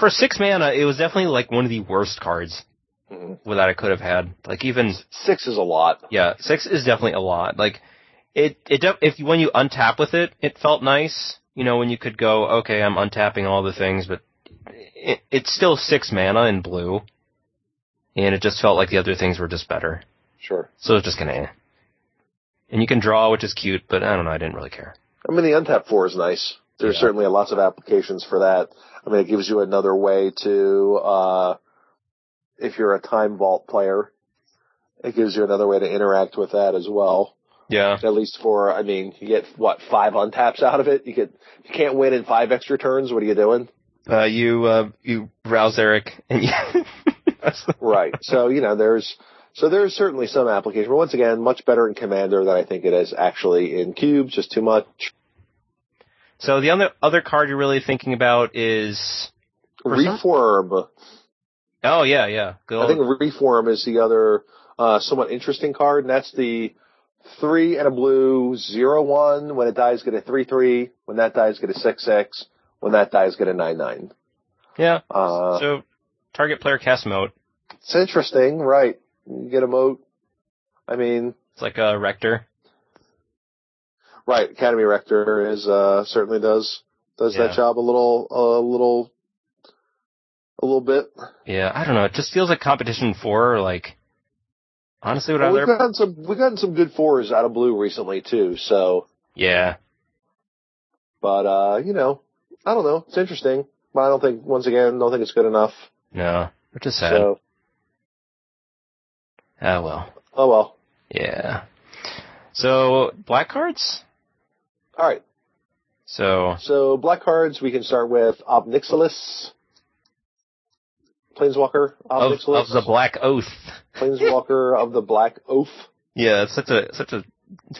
for six mana, it was definitely like one of the worst cards Mhm. that I could have had. Like even Six is a lot. Yeah, six is definitely a lot. Like it, it def- if when you untap with it, it felt nice. You know, when you could go, okay, I'm untapping all the things, but it, it's still six mana in blue, and it just felt like the other things were just better. Sure. So it's just kind of, eh. and you can draw, which is cute, but I don't know, I didn't really care. I mean, the untap four is nice. there's Yeah. certainly lots of applications for that. I mean, it gives you another way to, uh, if you're a time vault player, it gives you another way to interact with that as well. Yeah. At least for, I mean, you get what five untaps out of it. You get, you can't win in five extra turns. What are you doing? Uh, you uh, you rouse Eric and you. Right. So you know, there's so there's certainly some application. But once again, much better in Commander than I think it is actually in Cubes. Just too much. So the other other card you're really thinking about is For Reef Worm. oh yeah yeah good I think Reef Worm is the other uh, somewhat interesting card, and that's the three and a blue zero one. When it dies, get a three three. When that dies, get a six six. When that dies, get a nine nine. yeah. Uh, So target player cast mode. it's interesting, right? Get a moat. I mean, It's like a rector. right? Academy Rector is uh, certainly does does Yeah. that job a little a little a little bit. Yeah, I don't know. It just feels like competition for like. Honestly, would Well, we've gotten some we've gotten some good fours out of blue recently too. So, Yeah. but uh, you know, I don't know. It's interesting, but I don't think once again, I don't think it's good enough. No. Which is sad. So, oh well. oh well. Yeah. So black cards. All right. So So black cards, we can start with Ob Nixilis, Planeswalker, of, of the black oath. Planeswalker of the Black Oath. Yeah, it's such a such a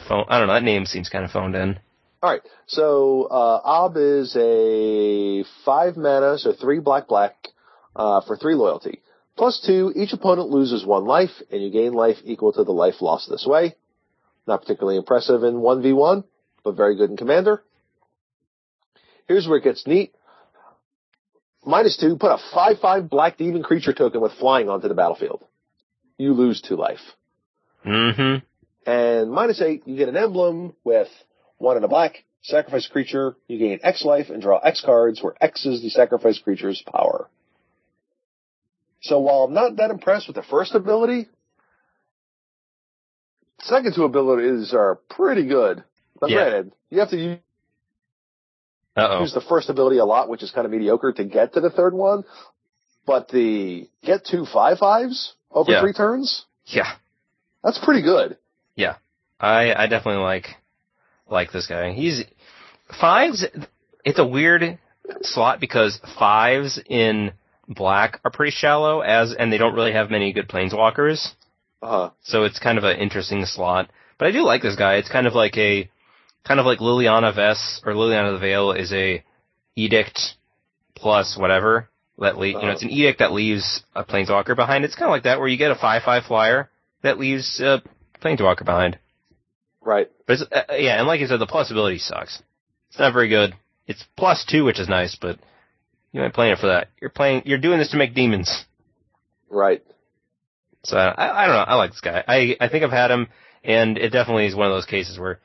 phone. I don't know. That name seems kind of phoned in. All right. So uh, Ob is a five mana, so three black black uh, for three loyalty. Plus two, each opponent loses one life, and you gain life equal to the life lost this way. Not particularly impressive in 1v1, but very good in Commander. Here's where it gets neat. Minus two, put a 5-5 black demon creature token with flying onto the battlefield. You lose two life. Mm-hmm. And minus eight, you get an emblem with one in a black, sacrifice creature, you gain X life and draw X cards, where X is the sacrifice creature's power. So while I'm not that impressed with the first ability, second two abilities are pretty good. Now Yeah. granted, you have to use use the first ability a lot, which is kind of mediocre to get to the third one. But the get two five fives over Yeah. three turns, Yeah. that's pretty good. Yeah. I I definitely like like this guy. He's fives. It's a weird slot because fives in black are pretty shallow as and they don't really have many good planeswalkers. Uh-huh. So it's kind of an interesting slot. But I do like this guy. It's kind of like a, kind of like Liliana Vess or Liliana the Veil is a edict plus whatever that le- you know, it's an edict that leaves a planeswalker behind. It's kind of like that where you get a five five flyer that leaves a planeswalker behind. right. But it's, uh, yeah, and like you said, the plus ability sucks. It's not very good. It's plus two, which is nice, but you ain't playing it for that. You're playing, you're doing this to make demons. Right. So I, I don't know. I like this guy. I I think I've had him, and it definitely is one of those cases where,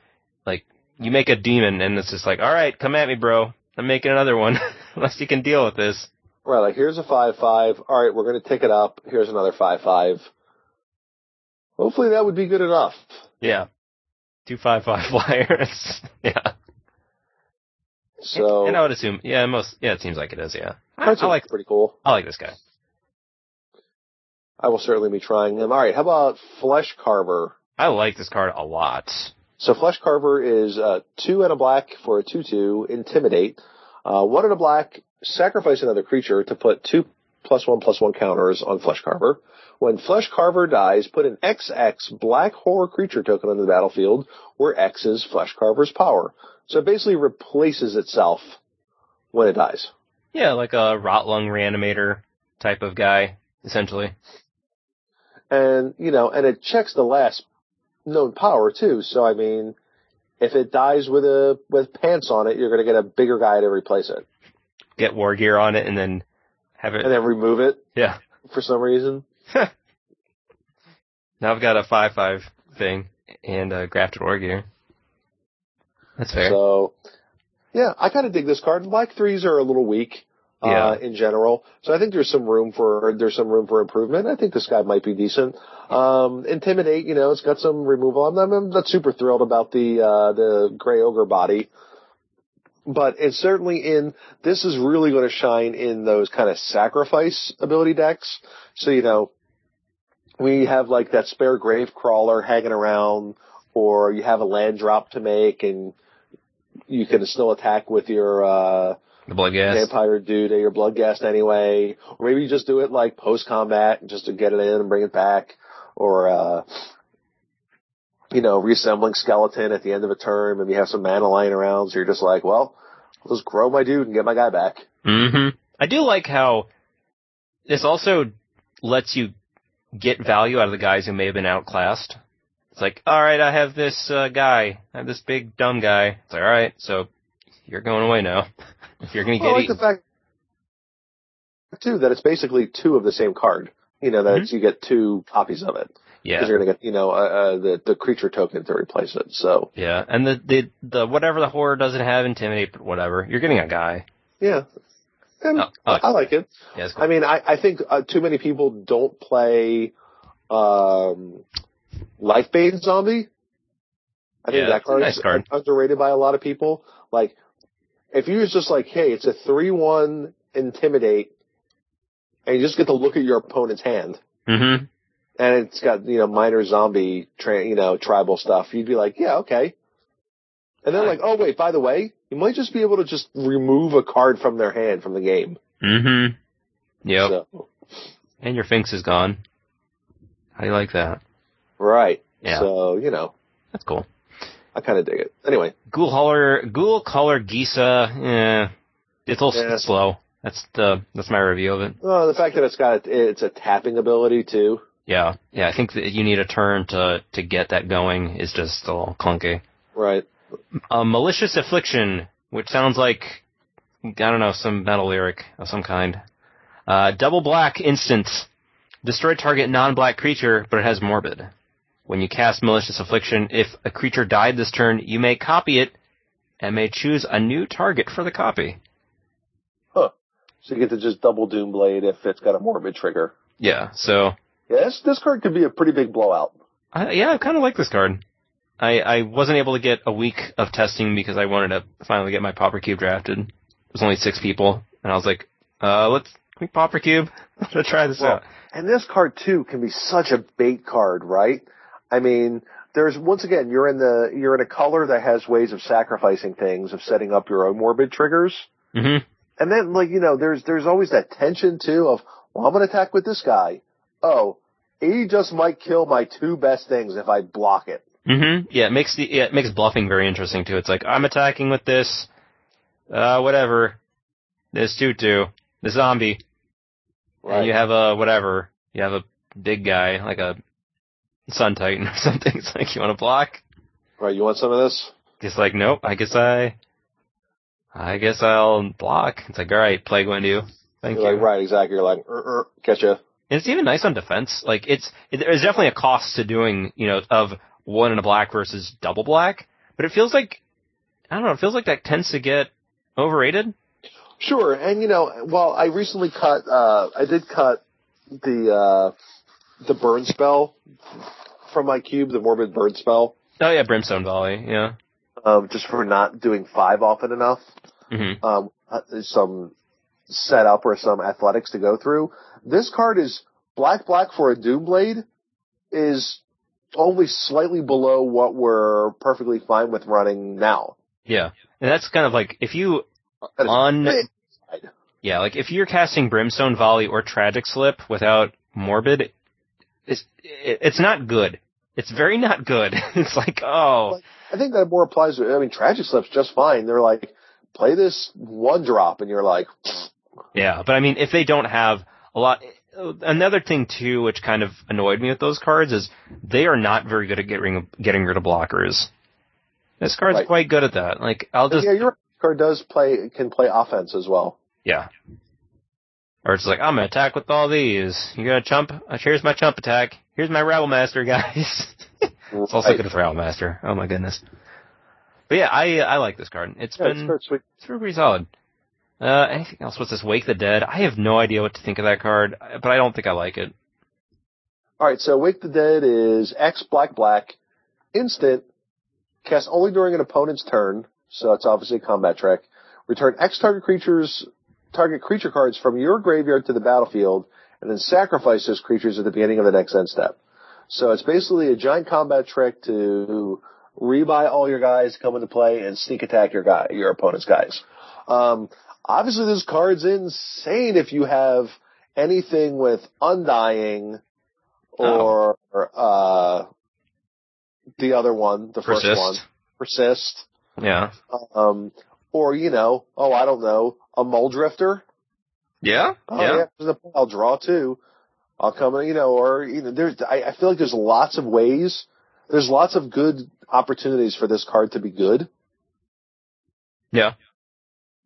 like, you make a demon, and it's just like, all right, come at me, bro. I'm making another one, unless you can deal with this. Right, like here's a five five. All right, we're gonna tick it up. Here's another five five. Hopefully that would be good enough. Yeah, two five five flyers. yeah, So and I would assume, yeah, most, yeah, it seems like it is. Yeah, I, I like, pretty cool. I like this guy. I will certainly be trying them. All right, how about Flesh Carver? I like this card a lot. So Flesh Carver is uh, two and a black for a two-two. Intimidate. Uh, one and a black. Sacrifice another creature to put two plus one plus one counters on Flesh Carver. When Flesh Carver dies, put an XX black horror creature token on the battlefield, where X is Flesh Carver's power. So it basically replaces itself when it dies. Yeah, like a Rotlung reanimator type of guy, essentially. And, you know, and it checks the last known power too. So I mean, if it dies with a, with pants on it, you're gonna get a bigger guy to replace it. Get war gear on it, and then have it. And then remove it yeah. for some reason. Now I've got a five five thing and a grafted war gear. That's fair. So, yeah, I kind of dig this card. Black threes are a little weak, uh, in general. So I think there's some room for, there's some room for improvement. I think this guy might be decent. Um, intimidate, you know, it's got some removal. I'm not, I'm not super thrilled about the, uh, the gray ogre body. but it's certainly in, this is really going to shine in those kind of sacrifice ability decks. So, you know, we have like that spare grave crawler hanging around, or you have a land drop to make and you can still attack with your, uh, The Bloodghast. vampire dude or your Bloodghast anyway. Or maybe you just do it like post combat just to get it in and bring it back. Or, uh, you know, reassembling skeleton at the end of a turn. Maybe you have some mana lying around. So you're just like, well, let's grow my dude and get my guy back. hmm I do like how this also lets you get value out of the guys who may have been outclassed. It's like, all right, I have this uh, guy, I have this big dumb guy. It's like, all right, so you're going away now. you're Well, I get like eaten. the fact too that it's basically two of the same card. You know, that it's, you get two copies of it. Because yeah, you're gonna get, you know, uh, uh, the, the creature token to replace it. So, yeah, and the the the whatever the horror doesn't have intimidate, but whatever, you're getting a guy. yeah. And Oh, I like I like it. Yeah, cool. I mean, I, I think uh, too many people don't play um, Life Bane Zombie. I think Yeah, that card nice is card. underrated by a lot of people. Like, if you was just like, hey, it's a three-one intimidate, and you just get to look at your opponent's hand, hmm and it's got you know minor zombie, tra- you know, tribal stuff, you'd be like, yeah, okay. And then like, oh wait, by the way, you might just be able to just remove a card from their hand from the game. hmm Yep. So, And your Finks is gone. How do you like that? Right. Yeah. So you know, That's cool. I kind of dig it. Anyway, Ghoulcaller, Ghoul Color Gisa, eh, it's a little Yeah. slow. That's the that's my review of it. well, the fact that it's got it's a tapping ability too. Yeah, yeah. I think that you need a turn to to get that going is just a little clunky. Right. Um, Malicious Affliction, which sounds like I don't know some metal lyric of some kind. Uh, double black instant, destroy target non-black creature, but it has morbid. When you cast Malicious Affliction, if a creature died this turn, you may copy it and may choose a new target for the copy. So you get to just double Doom Blade if it's got a morbid trigger. Yeah, so Yeah, this, this card could be a pretty big blowout. I, yeah, I kind of like this card. I, I wasn't able to get a week of testing because I wanted to finally get my Pauper Cube drafted. It was only six people, and I was like, uh, let's quick Pauper Cube. Let's try this Well, out. and this card too can be such a bait card, right? I mean, there's once again you're in the you're in a color that has ways of sacrificing things, of setting up your own morbid triggers. hmm And then like, you know, there's there's always that tension too of, well, I'm gonna attack with this guy. Oh, he just might kill my two best things if I block it. hmm Yeah, it makes the yeah, it makes bluffing very interesting too. It's like I'm attacking with this, uh, whatever, this tutu, the zombie, and you have a whatever. You have a big guy like a Sun Titan or something. It's like you want to block. right, you want some of this? Just like, nope, I guess I, I guess I'll block. It's like, alright, Plague Windu. Thank You're you. like, right, exactly. You're like, er, er, catcha. And it's even nice on defense. Like, it's, it, there's definitely a cost to doing, you know, of one and a black versus double black, but it feels like, I don't know, it feels like that tends to get overrated. Sure, and you know, well, I recently cut. uh I did cut the uh the burn spell from my cube, the morbid burn spell, Oh yeah, Brimstone Volley, yeah. um, just for not doing five often enough. hmm Um, some setup or some athletics to go through. This card is black black for a doom blade is only slightly below what we're perfectly fine with running now. Yeah. And that's kind of like, if you on. Yeah, like if you're casting Brimstone Volley or Tragic Slip without Morbid, it's it's not good. It's very not good. It's like, oh, I think that more applies to, I mean, Tragic Slip's just fine. They're like, play this one drop and you're like, yeah. But I mean, if they don't have a lot, another thing too, which kind of annoyed me with those cards is they are not very good at getting getting rid of blockers. This card's Right. quite good at that. Like I'll just yeah, your card does play, can play offense as well. yeah. Or it's like I'm gonna attack with all these. You got a chump? Uh, here's my chump attack. Here's my Rebel Master, guys. It's also good for Rebel Master. Oh my goodness. But yeah, I I like this card. It's Yeah, been it's, it's been pretty solid. Uh, anything else? What's this? Wake the Dead. I have no idea what to think of that card, but I don't think I like it. All right, so Wake the Dead is X black black, instant, cast only during an opponent's turn, so it's obviously a combat trick. Return X target creatures, target creature cards from your graveyard to the battlefield, and then sacrifice those creatures at the beginning of the next end step. So it's basically a giant combat trick to rebuy all your guys, to come into play, and sneak attack your guy, your opponent's guys. Um, obviously this card's insane if you have anything with Undying or, uh, the other one, the Persist. first one, Persist. Yeah. Um, or, you know, oh, I don't know, a Mulldrifter. Yeah. Oh, yeah. yeah. I'll draw too. I'll come, you know, or, you know, there's, I, I feel like there's lots of ways, there's lots of good opportunities for this card to be good. Yeah.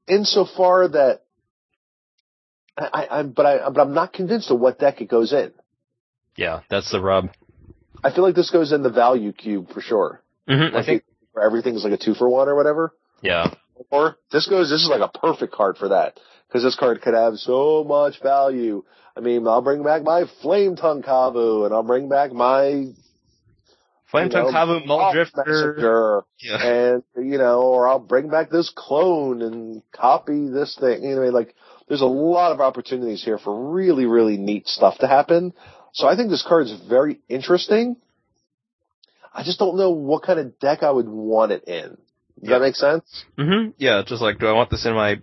Insofar that, I, I, I'm, but I, but I'm not convinced of what deck it goes in. Yeah. That's the rub. I feel like this goes in the value cube for sure. Mm-hmm. I think. where everything's like a two for one or whatever. Yeah. Or this goes, this is like a perfect card for that. Cause this card could have so much value. I mean, I'll bring back my Flame Tongue Kavu and I'll bring back my Flame Tongue Kavu Mulldrifter. Yeah. and you know, or I'll bring back this clone and copy this thing. You know, like there's a lot of opportunities here for really, really neat stuff to happen. So I think this card is very interesting. I just don't know what kind of deck I would want it in. Does Yeah. that make sense? Mm-hmm. Yeah. Just like, do I want this in my?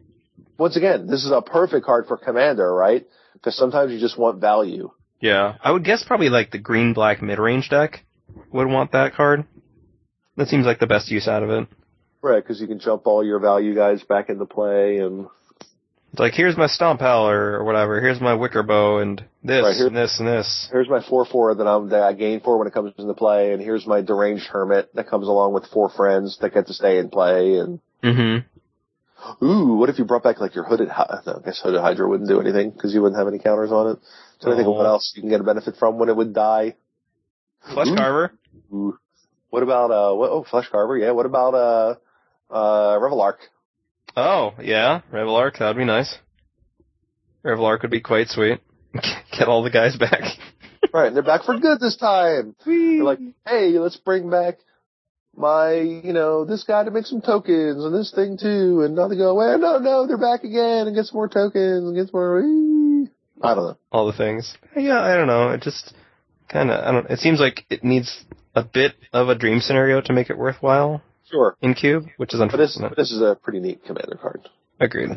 Once again, this is a perfect card for commander, right? Because sometimes you just want value. Yeah. I would guess probably like the green black mid range deck would want that card. That seems like the best use out of it. Right, because you can jump all your value guys back into play and It's like here's my Stomp Howler or whatever. Here's my Wicker Bow and this Right, here- and this and this. here's my four four that I'm that I gain for when it comes into play, and here's my deranged hermit that comes along with four friends that get to stay in play. And Mm-hmm. ooh, what if you brought back like your hooded? No, I guess hooded Hydra wouldn't do anything because you wouldn't have any counters on it. So I think what Oh. else you can get a benefit from when it would die. Flesh Ooh. Carver. Ooh. What about uh? What, oh, Flesh Carver. Yeah. What about uh? Uh, Reveillark. Oh yeah, Reveillark. That'd be nice. Reveillark would be quite sweet. Get all the guys back. Right, and they're back for good this time. They're like, hey, let's bring back my, you know, this guy to make some tokens and this thing too. And now they go, well, no, no, they're back again and get some more tokens and get some more. I don't know. all the things. Yeah, I don't know. It just kind of. I don't. It seems like it needs a bit of a dream scenario to make it worthwhile Sure. in Cube, which is But this, unfortunate. but this is a pretty neat commander card. Agreed.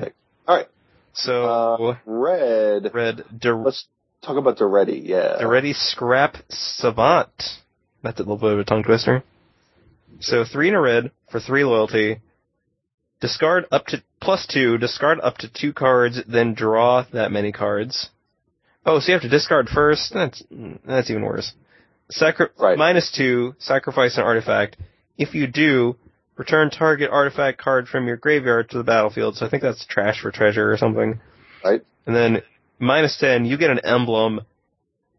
All right. So Uh, red. red Der- Let's talk about Daretti. Yeah. Daretti Scrap Savant. That's a little bit of a tongue twister. So three in a red for three loyalty. Discard up to plus two. Discard up to two cards, then draw that many cards. Oh, so you have to discard first. That's that's even worse. Sacri- Right. minus two. Sacrifice an artifact. If you do, return target artifact card from your graveyard to the battlefield. So I think that's trash for treasure or something. Right. And then minus 10, you get an emblem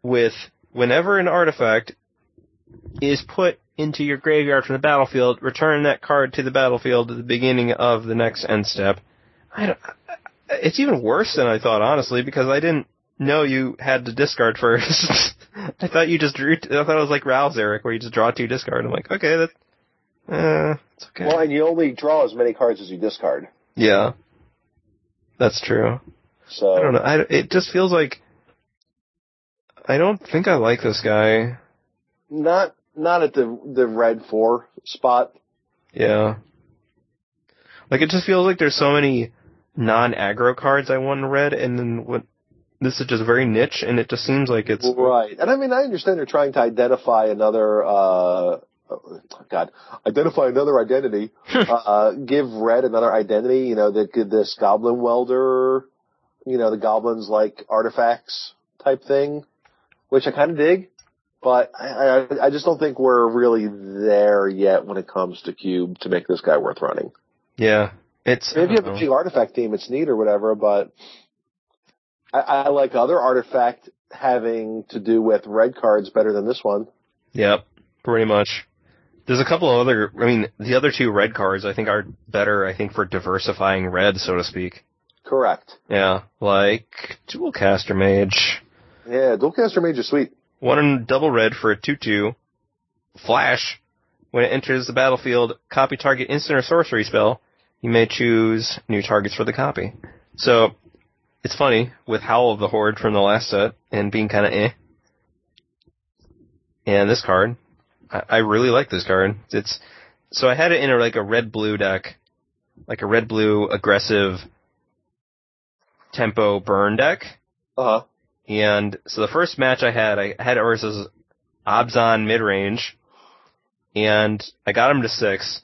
with whenever an artifact is put into your graveyard from the battlefield, return that card to the battlefield at the beginning of the next end step. I don't, it's even worse than I thought, honestly, because I didn't know you had to discard first. I thought you just drew, I thought it was like Ralph's Eric, where you just draw two discard. I'm like, okay, that, uh, it's okay. Well, and you only draw as many cards as you discard. yeah. That's true. So I don't know. I, it just feels like I don't think I like this guy. not not at the the red four spot. Yeah. Like it just feels like there's so many non-aggro cards I want in red, and then what? This is just very niche, and it just seems like it's Right. And I mean, I understand they're trying to identify another, uh, God, identify another identity, uh, give Red another identity, you know, that this goblin welder, you know, the goblins like artifacts type thing, which I kind of dig, but I, I, I just don't think we're really there yet when it comes to Cube to make this guy worth running. yeah. It's I Maybe you don't have a big artifact team, it's neat or whatever, but I, I like other artifact having to do with red cards better than this one. Yep, pretty much. There's a couple of other. I mean, the other two red cards I think are better. I think for diversifying red, so to speak. Correct. Yeah, like Dualcaster Mage. Yeah, Dualcaster Mage is sweet. One in double red for a 2-2. Flash. When it enters the battlefield, copy target instant or sorcery spell. you may choose new targets for the copy. So, it's funny, with Howl of the Horde from the last set, and being kinda eh, and this card, I, I really like this card. It's, so I had it in a, like a red-blue deck, like a red-blue aggressive tempo burn deck, Uh huh. and so the first match I had, I had it versus Abzan mid-range, and I got him to six,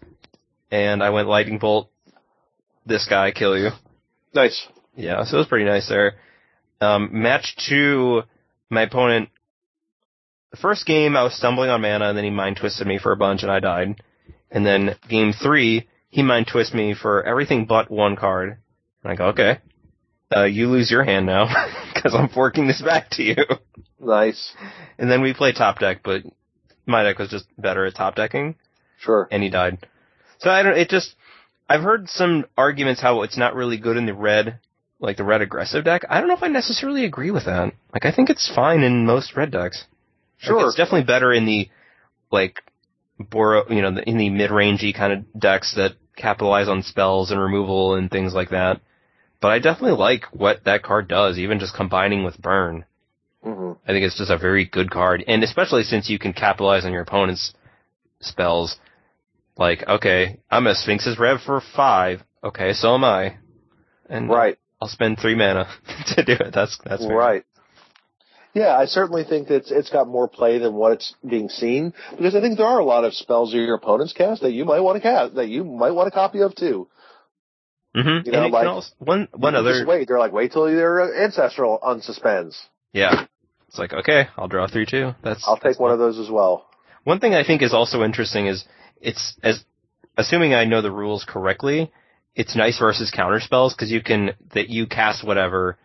and I went lightning bolt, this guy, kill you. Nice. Yeah, so it was pretty nice there. Um, match two, my opponent, the first game I was stumbling on mana and then he mind twisted me for a bunch and I died. And then game three, he mind twisted me for everything but one card. And I go, okay, uh, you lose your hand now because I'm forking this back to you. Nice. And then we play top deck, but my deck was just better at top decking Sure. and he died. So I don't. It just. I've heard some arguments how it's not really good in the red, like the red aggressive deck. I don't know if I necessarily agree with that. Like I think it's fine in most red decks. Like, Sure. it's definitely better in the like Boro, you know, the, in the mid-rangey kind of decks that capitalize on spells and removal and things like that. But I definitely like what that card does, even just combining with burn. hmm I think it's just a very good card, and especially since you can capitalize on your opponent's spells. Like, okay, I'm a Sphinx's Rev for five. Okay, so am I. And Right. I'll spend three mana to do it. That's that's. Right. Yeah, I certainly think that it's, it's got more play than what it's being seen because I think there are a lot of spells that your opponents cast that you might want to cast that you might want a copy of too. Mm-hmm. You know, like- also, one one other just wait. They're like, wait till your ancestral unsuspends. yeah. It's like okay, I'll draw three too. That's I'll that's take one fine. of those as well. One thing I think is also interesting is it's as assuming I know the rules correctly, it's nice versus counter spells because you can that you cast whatever.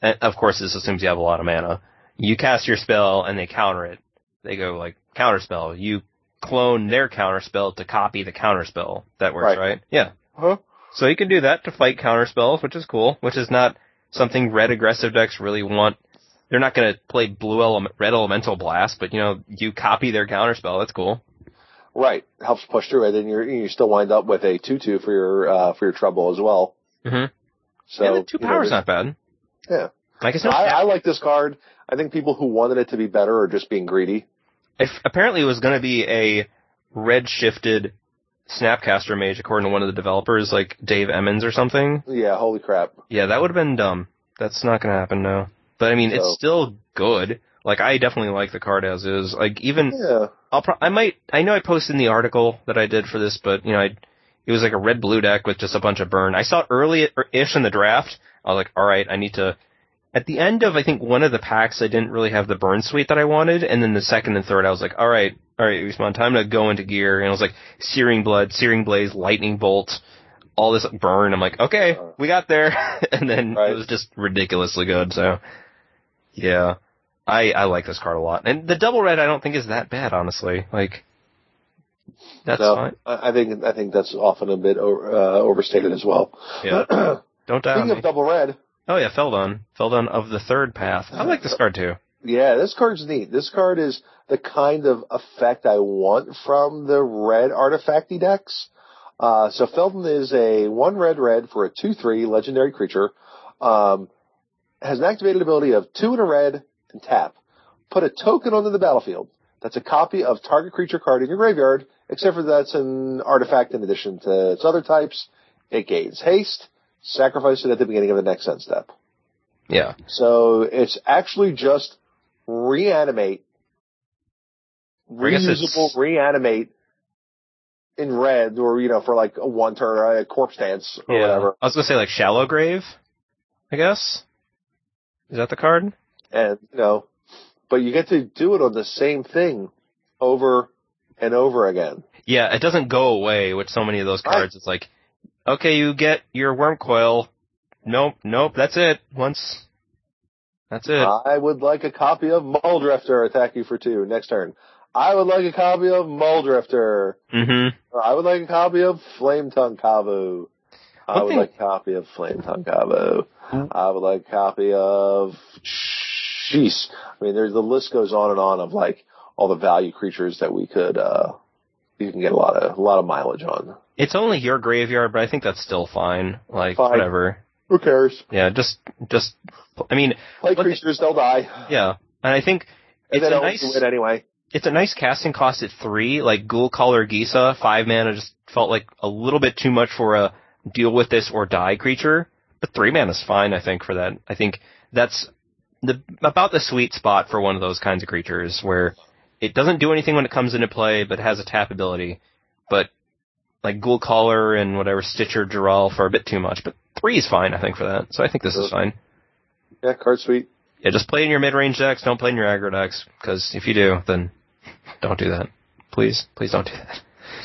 And of course, this assumes you have a lot of mana. You cast your spell and they counter it. They go like counter spell. You clone their counter spell to copy the counter spell. That works, Right. right? Yeah. Huh? So you can do that to fight counter spells, which is cool. Which is not something red aggressive decks really want. They're not going to play blue element, red elemental blast, but you know you copy their counter spell. That's cool. Right. Helps push through it, and you you still wind up with a two-two for your uh, for your trouble as well. Mm-hmm. So yeah, the two you know, powers not bad. Yeah. Like it's no. I, I like this card. I think people who wanted it to be better are just being greedy. if apparently it was going to be a red shifted Snapcaster mage, according to one of the developers, like Dave Emmons or something. Yeah. Holy crap. Yeah, that would have been dumb. That's not going to happen now. But I mean, So- it's still good. Like I definitely like the card as is. Like even Yeah. I'll pro- I might I know I posted in the article that I did for this, but you know I it was like a red blue deck with just a bunch of burn. I saw it early er, ish in the draft. I was like, all right, I need to. At the end of I think one of the packs, I didn't really have the burn suite that I wanted, and then the second and third, I was like, all right, all right, Usman, time to go into gear. And I was like searing blood, searing blaze, lightning bolt, all this burn. I'm like, okay, we got there, and then Right. it was just ridiculously good. So yeah. I, I like this card a lot. And the double red I don't think is that bad, honestly. Like, that's no, fine. I think I think that's often a bit over, uh, overstated as well. Yeah. Don't die Speaking of double red, Oh yeah, Feldon. Feldon of the third path. I like this card too. yeah, this card's neat. This card is the kind of effect I want from the red artifacty decks. Uh, so Feldon is a one red red for a two three legendary creature. Um, has an activated ability of two and a red and tap. Put a token onto the battlefield. That's a copy of target creature card in your graveyard, except for that's an artifact in addition to its other types. It gains haste. Sacrifice it at the beginning of the next end step. Yeah. So it's actually just reanimate, I guess it's- reusable reanimate in red, or you know, for like a one turn or a corpse dance or yeah. whatever. I was gonna say like Shallow Grave, I guess. Is that the card? And you know, but you get to do it on the same thing over and over again. Yeah, it doesn't go away with so many of those cards. It's like, okay, you get your Wurmcoil. Nope, nope, that's it. Once. That's it. I would like a copy of Mulldrifter attack you for two next turn. I would like a copy of Mulldrifter. mm-hmm. I would like a copy of Flame Tongue Kavu. I One would thing- like a copy of Flame Tongue Kavu. Mm. I would like a copy of Jeez. I mean there's the list goes on and on of like all the value creatures that we could uh you can get a lot of a lot of mileage on. It's only your graveyard, but I think that's still fine. Like Fine. whatever. Who cares? Yeah, just just. I mean, Play creatures, they'll die. yeah, and I think And it's a nice. it anyway. it's a nice casting cost at three. Like Ghoulcaller Gisa, five mana just felt like a little bit too much for a deal with this or die creature. But three mana is fine, I think, for that. I think that's the about the sweet spot for one of those kinds of creatures where it doesn't do anything when it comes into play, but has a tap ability. But like Ghoulcaller and whatever Stitcher Geralf for a bit too much. But three is fine, I think, for that. So I think this is fine. Yeah, card suite. Yeah, just play in your mid-range decks. Don't play in your aggro decks, because if you do, then don't do that. Please, please don't do that.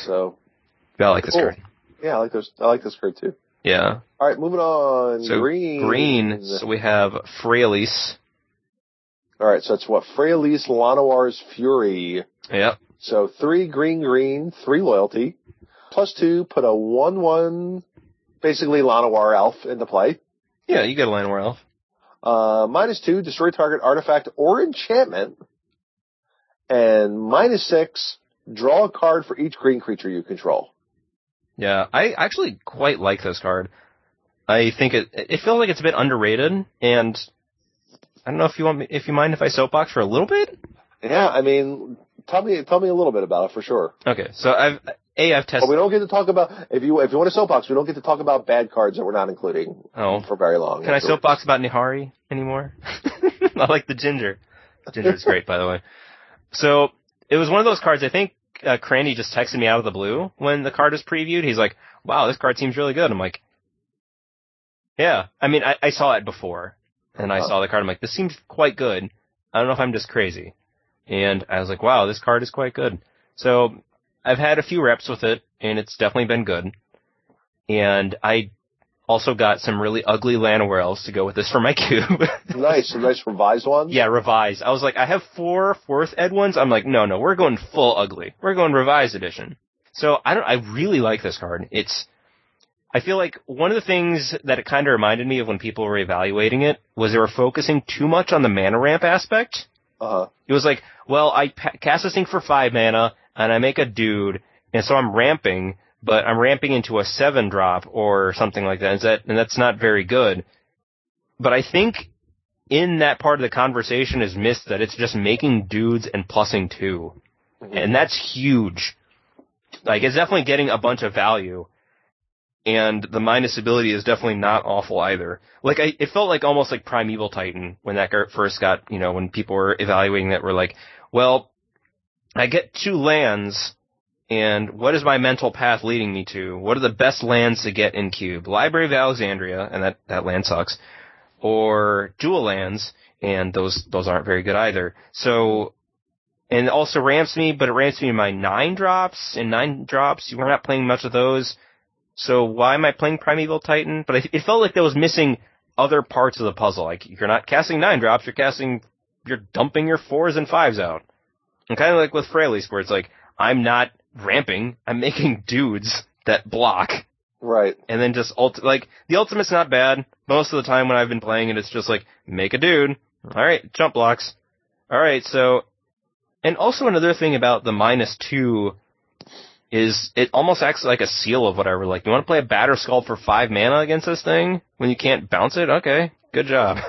So yeah, I like this Cool. card. yeah, I like this. I like this card too. Yeah. All right, moving on. So green. green. So we have Freyalise. All right, so it's what Freyalise Llanowar's Fury. Yep. So three green, green, three loyalty, plus two. Put a one-one, basically Llanowar elf into play. Yeah, you get a Llanowar Elf. Uh, minus two, destroy target artifact or enchantment. And minus six, draw a card for each green creature you control. Yeah, I actually quite like this card. I think it it feels like it's a bit underrated, and I don't know if you want me, if you mind if I soapbox for a little bit. Yeah, I mean, tell me, tell me a little bit about it for sure. Okay, so I've a I've But we don't get to talk about if you if you want a soapbox, we don't get to talk about bad cards that we're not including Oh, for very long. Can I soapbox about Nihari anymore? I like the ginger. Ginger's great, by the way. So it was one of those cards. I think uh, Crandy just texted me out of the blue when the card was previewed. He's like, "Wow, this card seems really good." I'm like, "Yeah." I mean, I, I saw it before, and I Uh-huh. saw the card. I'm like, "This seems quite good." I don't know if I'm just crazy, and I was like, "Wow, this card is quite good." So I've had a few reps with it, and it's definitely been good. And I also got some really ugly Llanowar elves to go with this for my cube. Nice, some nice revised ones. yeah, revised. I was like, I have four fourth ed ones. I'm like, no, no, we're going full ugly. We're going revised edition. So I don't, I really like this card. It's, I feel like one of the things that it kind of reminded me of when people were evaluating it was they were focusing too much on the mana ramp aspect. Uh huh. It was like, well, I pa- cast this thing for five mana, and I make a dude, and so I'm ramping, but I'm ramping into a seven drop or something like that. Is that and that's not very good. But I think in that part of the conversation is missed that it's just making dudes and plussing 2 mm-hmm. and that's huge. Like it's definitely getting a bunch of value. And the minus ability is definitely not awful either. Like I, it felt like almost like Primeval Titan when that first got, you know, when people were evaluating that were like, well, I get two lands, and what is my mental path leading me to? What are the best lands to get in cube? Library of Alexandria, and that, that land sucks. Or dual lands, and those, those aren't very good either. So, and it also ramps me, but it ramps me in my nine drops, and nine drops, you were not playing much of those. So why am I playing Primeval Titan? But I, it felt like that was missing other parts of the puzzle. Like you're not casting nine drops, you're casting, you're dumping your fours and fives out. And kind of like with Freyalise, where it's like I'm not ramping, I'm making dudes that block, Right. and then just ult- like the ultimate's not bad. Most of the time when I've been playing it, it's just like make a dude. All right, jump blocks. All right, so and also another thing about the minus two is it almost acts like a seal of whatever. Like, you want to play a Batterskull for five mana against this thing when you can't bounce it? Okay, good job.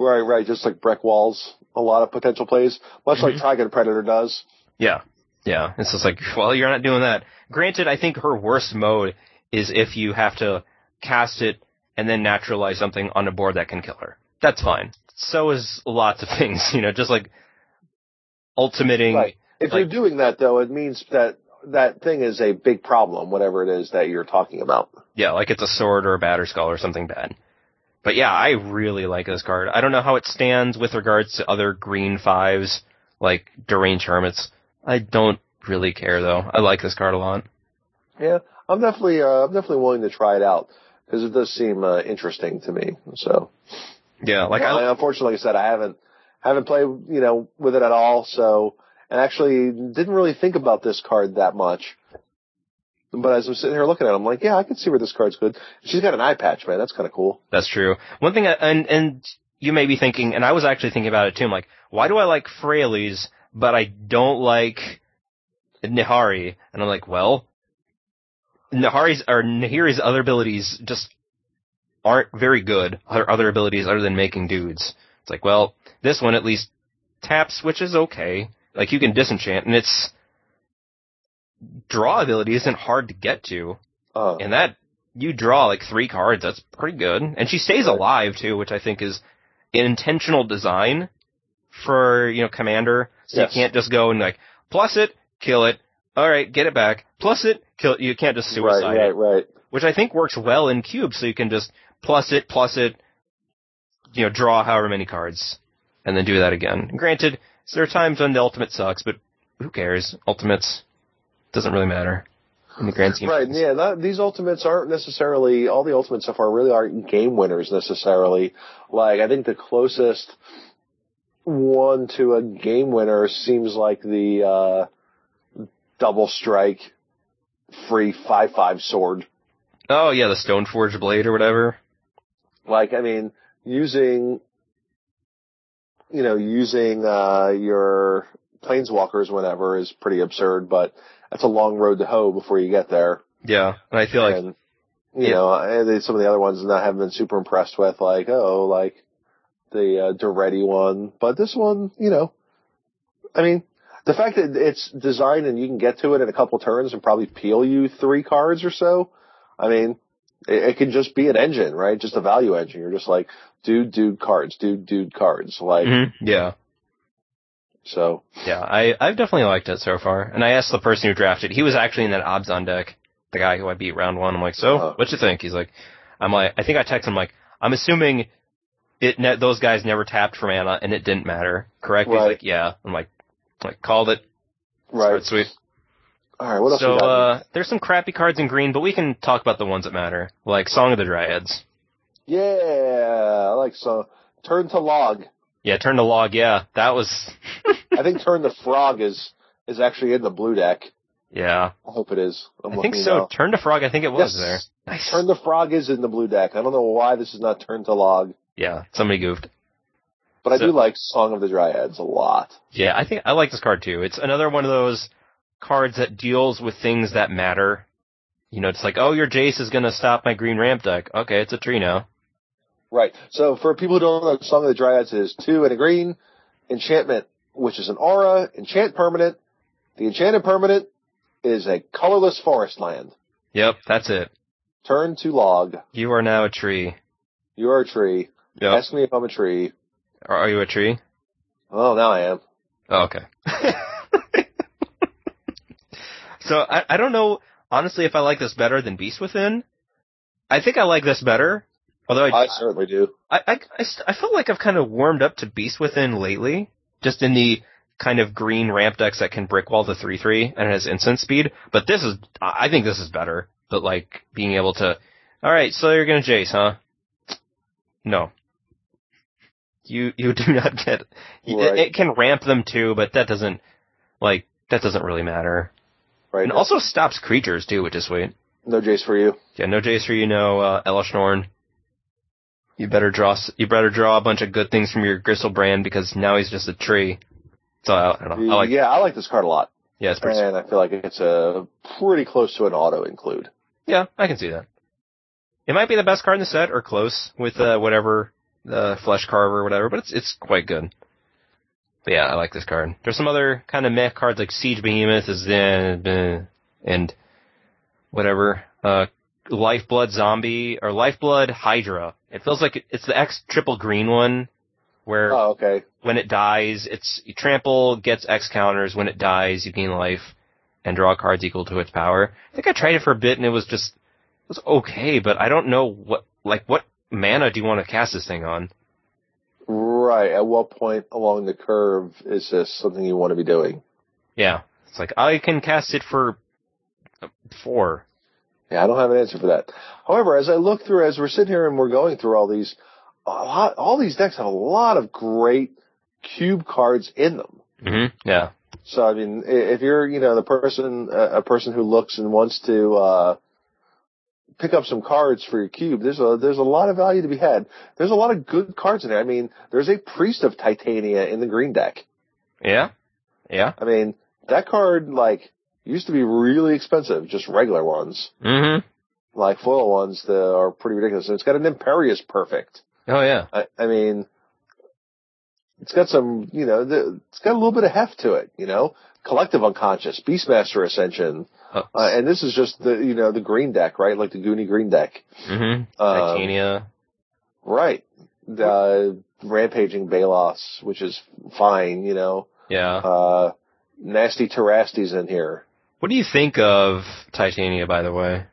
Right. Right. Just like brick Walls, a lot of potential plays, much like Mhm. Trygon Predator does. Yeah. Yeah. It's just like, well, you're not doing that. Granted, I think her worst mode is if you have to cast it and then naturalize something on a board that can kill her. That's fine. So is lots of things, you know, just like ultimating. Right. If Like- you're doing that though, it means that that thing is a big problem, whatever it is that you're talking about. Yeah, like it's a sword or a Batterskull or something bad. But yeah, I really like this card. I don't know how it stands with regards to other green fives, like deranged hermits. I don't really care though. I like this card a lot. Yeah, I'm definitely, uh, I'm definitely willing to try it out because it does seem uh, interesting to me. So, Yeah, like Well, I, unfortunately, like I said, I haven't haven't played, you know, with it at all. So, and actually didn't really think about this card that much. But as I'm sitting here looking at it, I'm like, yeah, I can see where this card's good. She's got an eye patch, man. That's kind of cool. That's true. One thing, I, and and you may be thinking, and I was actually thinking about it too. I'm like, why do I like Freyalise, but I don't like Nihari? And I'm like, well, Nahari's or Nahiri's other abilities just aren't very good. Her other abilities other than making dudes. It's like, well, this one at least taps, which is okay. Like you can disenchant, and its draw ability isn't hard to get to, Uh, and that you draw like three cards. That's pretty good, and she stays alive too, which I think is an intentional design for you know commander. So Yes. you can't just go and like plus it, kill it. All right, get it back. Plus it, kill. You can't just suicide right, it right, right. which I think works well in cube. So you can just plus it, plus it, you know, draw however many cards, and then do that again. Granted, there are times when the ultimate sucks, but who cares? Ultimates doesn't really matter in the grand scheme. Right, yeah, that, these ultimates aren't necessarily, all the ultimates so far really aren't game winners necessarily. Like, I think the closest one to a game winner seems like the, uh, double strike free 5-5 sword. Oh yeah, the Stoneforge blade or whatever. Like, I mean, using, you know, using, uh, your planeswalkers whenever is pretty absurd, but that's a long road to hoe before you get there. Yeah, and I feel like and you Yeah. know, and some of the other ones that I haven't been super impressed with, like oh, like the uh, Daretti one, but this one, you know, I mean, the fact that it's designed and you can get to it in a couple turns and probably peel you three cards or so, I mean, it, it can just be an engine, right? Just a value engine. You're just like, dude, dude cards, dude, dude cards, like Mhm, yeah, so. yeah. I I've definitely liked it so far. And I asked the person who drafted. He was actually in that Abzan deck. The guy who I beat round one. I'm like, so Uh-huh. what you think? He's like, I'm like, I think I texted him like, I'm assuming it ne- those guys never tapped for mana and it didn't matter, correct? He's like, yeah. I'm like, like called it. Right. Sweet. All right. What else So uh, there's some crappy cards in green, but we can talk about the ones that matter, like Song of the Dryads. yeah, I like so. Turn to log. Yeah, turn to log. Yeah, that was. I think turn the frog is is actually in the blue deck. yeah, I hope it is. I'm I think so. now. Turn to frog. I think it was Yes. there. Nice. Turn the frog is in the blue deck. I don't know why this is not turn to log, yeah, somebody goofed. but I So- do like Song of the Dryads a lot. Yeah, I think I like this card too. It's another one of those cards that deals with things that matter. You know, it's like, oh, your Jace is gonna stop my green ramp deck. Okay, it's a tree now. Right. So for people who don't know, Song of the Dryads is two and a green enchantment, which is an aura, enchant permanent. The enchanted permanent is a colorless forest land. Yep, that's it. Turn to log. You are now a tree. You are a tree. Yep. Ask me if I'm a tree. Are are you a tree? Oh, now I am. Oh, okay. so I, I don't know honestly if I like this better than Beast Within. I think I like this better. Although I, I certainly do. I, I, I, I feel like I've kind of warmed up to Beast Within lately, just in the kind of green ramp decks that can brick wall the 3-3 and has instant speed. But this is, I think this is better. But like, being able to, alright, so you're gonna Jace, huh? No. You, you do not get, it, Right. it can ramp them too, but that doesn't, like, that doesn't really matter. Right. And also stops creatures too, which is sweet. no Jace for you. Yeah, no Jace for you, no uh, Elesh Norn. You better draw. You better draw a bunch of good things from your Griselbrand because now he's just a tree. So I, I don't know. I like. yeah, I like this card a lot. Yeah, it's pretty. And I feel like it's a pretty close to an auto include. Yeah, I can see that. It might be the best card in the set or close with uh, whatever the Flesh Carver or whatever, but it's it's quite good. But yeah, I like this card. There's some other kind of meh cards like Siege Behemoth is uh, and whatever. Uh, Lifeblood Zombie or Lifeblood Hydra. It feels like it's the X triple green one where Oh, okay. when it dies, it's you trample gets X counters. When it dies, you gain life and draw cards equal to its power. I think I tried it for a bit and it was just it was okay, but I don't know what like what mana do you want to cast this thing on? Right. At what point along the curve is this something you want to be doing? Yeah, it's like I can cast it for uh, four. Yeah, I don't have an answer for that. However, as I look through, as we're sitting here and we're going through all these, a lot, all these decks have a lot of great cube cards in them. Mm-hmm. Yeah, So I mean, if you're, you know, the person, a a person who looks and wants to uh, pick up some cards for your cube, there's a there's a lot of value to be had. There's a lot of good cards in there. I mean, there's a Priest of Titania in the green deck. yeah, yeah. I mean, that card, like, used to be really expensive, just regular ones. Mm-hmm. Like foil ones that are pretty ridiculous. And it's got an Imperious Perfect. Oh yeah. I, I mean, it's got some, you know, the, it's got a little bit of heft to it, you know? Collective Unconscious, Beastmaster Ascension, Oh, uh, and this is just the, you know, the green deck, right? Like the Goonie green deck. mm-hmm. Um, Right. The Rampaging Baloths, which is fine, you know. Yeah. Uh, Nasty Terastes in here. What do you think of Titania, by the way?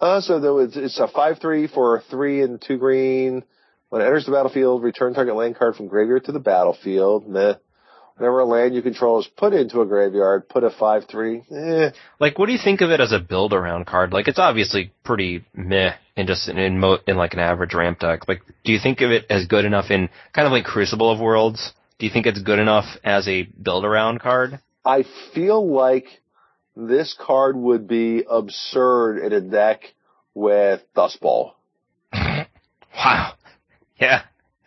Uh, so though it's, it's a 5-3 for 3 and 2 green. When it enters the battlefield, return target land card from graveyard to the battlefield. Meh. Whenever a land you control is put into a graveyard, put a 5-3. Eh. Like, what do you think of it as a build around card? Like, it's obviously pretty meh in just in in, mo- in like an average ramp deck. Like, do you think of it as good enough in kind of like Crucible of Worlds? Do you think it's good enough as a build around card? I feel like this card would be absurd in a deck with Dust Bowl. Wow. Yeah.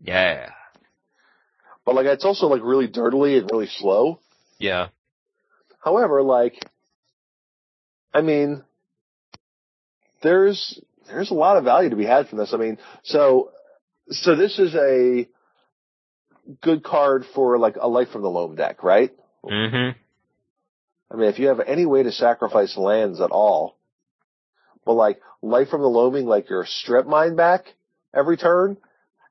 yeah. But like, it's also like really dirtily and really slow. Yeah. However, like, I mean, there's there's a lot of value to be had from this. I mean, so so this is a good card for like a Life from the Loam deck, right? Mm-hmm. I mean, if you have any way to sacrifice lands at all, but like Life from the Loaming, like you're strip mine back every turn,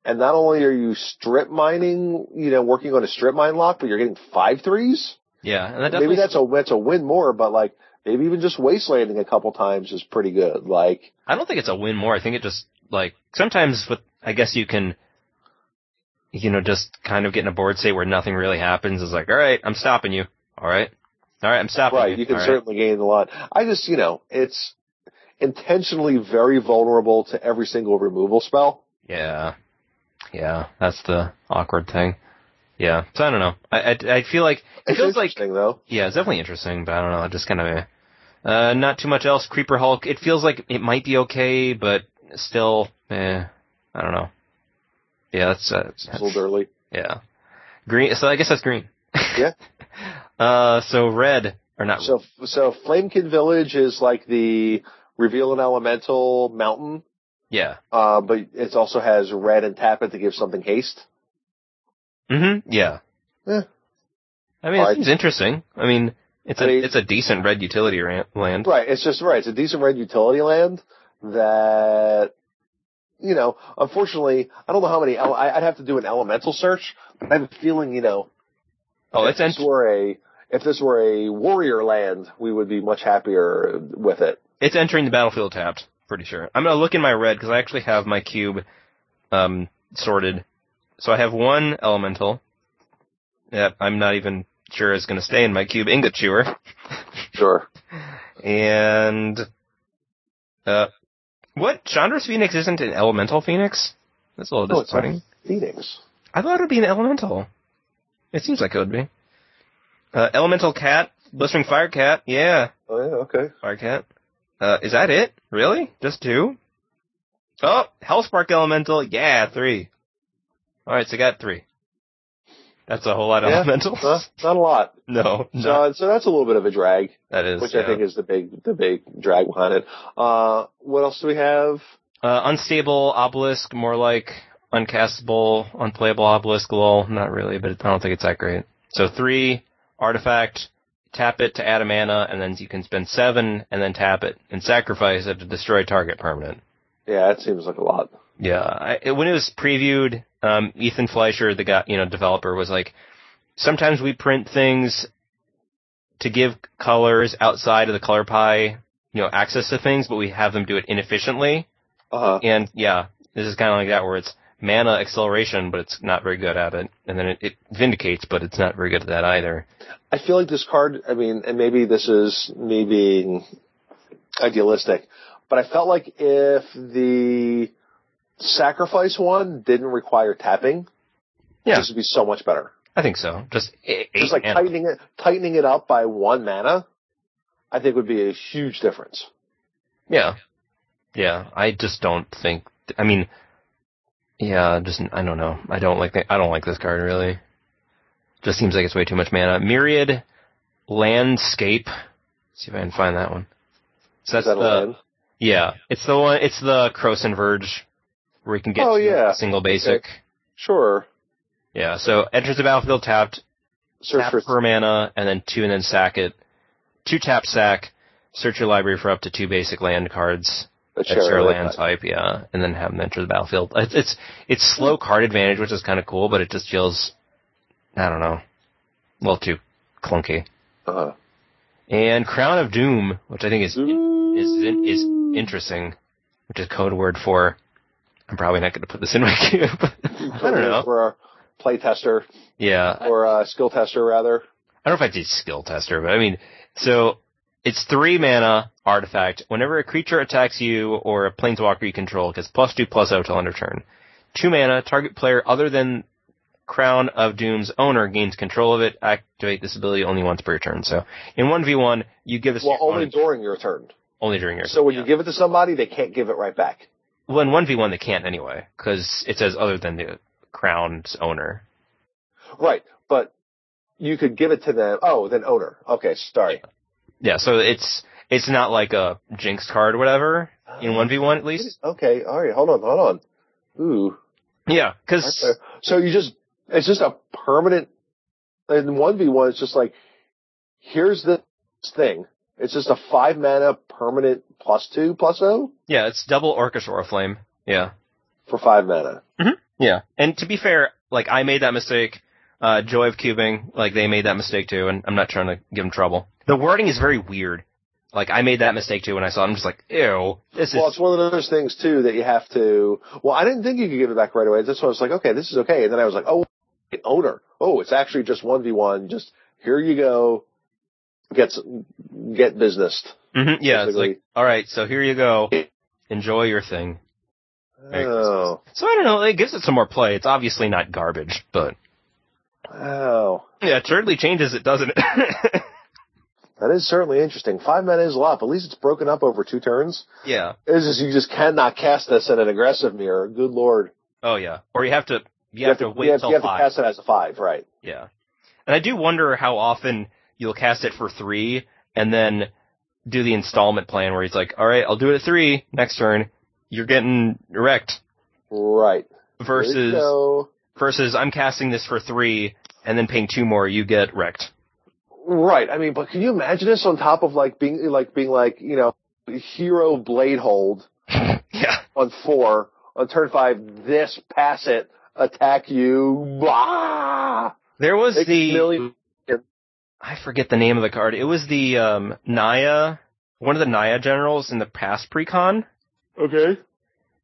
and not only are you strip mining, you know, working on a strip mine lock, but you're getting five threes. Yeah. And that maybe that's a that's a win more, but like maybe even just wastelanding a couple times is pretty good. Like I don't think it's a win more. I think it just like sometimes with I guess you can you know just kind of getting a board state where nothing really happens is like all right I'm stopping you all right all right I'm stopping you. right, you you can all right. certainly gain a lot. I just you know it's intentionally very vulnerable to every single removal spell. yeah yeah that's the awkward thing yeah so I don't know I I, I feel like it It's feels like though. yeah it's definitely interesting but I don't know it just kind of uh not too much else Creeper Hulk it feels like it might be okay but still eh I don't know yeah that's, uh, It's a little early. Yeah. Green. So I guess that's green. Yeah. uh, so red or not? So so Flamekin Village is like the reveal an elemental mountain, yeah. uh, but it also has red and tap it to give something haste. Mm-hmm. Yeah. Yeah. I mean, it Alright. seems interesting. I mean, it's a I mean- it's a decent red utility land. Right. It's just right. It's a decent red utility land that, you know, unfortunately, I don't know how many. I'd have to do an elemental search, but I have a feeling, you know, Oh, if it's this ent- were a if this were a warrior land, we would be much happier with it. it's entering the battlefield tapped. Pretty sure. I'm gonna look in my red because I actually have my cube um sorted. So I have one elemental. that I'm not even sure is gonna stay in my cube. Ingot chewer. Sure. And uh, what Chandra's Phoenix isn't an elemental Phoenix? That's a little it's not. disappointing. Phoenix. I thought it would be an elemental. It seems like it would be. Uh, elemental cat, blistering fire cat, yeah, Oh yeah. Okay. fire cat. Uh, is that it? Really? Just two? Oh, Hellspark elemental, yeah, three. Alright, so I got three. That's a whole lot of Yeah. elementals. Huh? Not a lot. No, no, So, so that's a little bit of a drag, that is. which yeah. I think is the big the big drag behind it. Uh, what else do we have? Uh, unstable obelisk, more like uncastable, unplayable obelisk. Lol, not really, but I don't think it's that great. So three artifact, tap it to add a mana, and then you can spend seven and then tap it and sacrifice it to destroy target permanent. Yeah, that seems like a lot. Yeah, I, when it was previewed, um, Ethan Fleischer, the guy, you know, developer, was like, sometimes we print things to give colors outside of the color pie, you know, access to things, but we have them do it inefficiently. Uh-huh. And yeah, this is kind of like that where it's mana acceleration, but it's not very good at it. And then it, it vindicates, but it's not very good at that either. I feel like this card. I mean, and maybe this is me being idealistic, but I felt like if the sacrifice one didn't require tapping, Yeah. this would be so much better. I think so. Just eight, Just like mana. tightening it, tightening it up by one mana, I think would be a huge difference. Yeah. Yeah. I just don't think, I mean, yeah, just, I don't know. I don't like, the, I don't like this card really. just seems like it's way too much mana. Myriad Landscape. Let's see if I can find that one. So Is that's that a the land? yeah, it's the one. It's the Krosan Verge where you can get Oh, yeah. a single basic. Sure. Yeah, so enters the battlefield tapped, Search tap for for mana, and then two, and then sack it. Two tap sack. Search your library for up to two basic land cards. That's your land type, yeah, and then have them enter the battlefield. It's it's, it's slow card advantage, which is kind of cool, but it just feels, I don't know, a little too clunky. Uh-huh. And Crown of Doom, which I think is is is interesting, which is code word for. I'm probably not going to put this in my cube. I don't know. For a play tester Yeah, or a skill tester rather. I don't know if I did skill tester, but I mean, so it's three mana artifact. Whenever a creature attacks you or a planeswalker you control, it gets plus two plus zero till end of turn. Two mana, target player other than Crown of Doom's owner gains control of it. Activate this ability only once per turn. So in 1v1, you give this Well, only during your turn. only during your So when yeah. you give it to somebody, they can't give it right back. Well, in 1v1 they can't anyway, because it says other than the Crown's owner. Right, but you could give it to them. Oh, then owner. Okay, sorry. Yeah, so it's, it's not like a Jinx card or whatever, in 1v1 at least. Okay, all right. Hold on, hold on. Ooh. Yeah, cause, So you just, it's just a permanent, in 1v1, it's just like, here's this thing. It's just a five mana permanent plus two plus oh yeah, it's double Orcish Oriflamme. Yeah. for five mana. Yeah. And to be fair, like, I made that mistake. Uh, Joy of Cubing, like, they made that mistake too, and I'm not trying to give them trouble. The wording is very weird. Like, I made that mistake too when I saw it. I'm just like, ew, this Well, is, it's one of those things too that you have to. Well, I didn't think you could give it back right away. That's why I was like, okay, this is okay. And then I was like, oh, owner. Oh, it's actually just one v one. Just here you go. Get s- get business. Mhm, yeah, it's like, alright, so here you go. Enjoy your thing. Oh, So I don't know, it gives it some more play. It's obviously not garbage, but, oh, yeah, it certainly changes it, doesn't it? that is certainly interesting. Five mana is a lot, but at least it's broken up over two turns. yeah. It's just you just cannot cast this in an aggressive mirror. Good lord, Oh yeah. Or you have to, you, have, to, wait you have, till you have five. to cast it as a five, right? Yeah. And I do wonder how often you'll cast it for three and then do the installment plan where he's like, all right, I'll do it at three next turn. You're getting wrecked Right. Versus, versus I'm casting this for three and then paying two more, you get wrecked. Right. I mean, but can you imagine this on top of like being like being like you know hero blade hold yeah. on four on turn five? This pass it attack you. Blah. There was Take the, million. I forget the name of the card. It was the, um, Naya, one of the Naya generals in the past precon. Okay.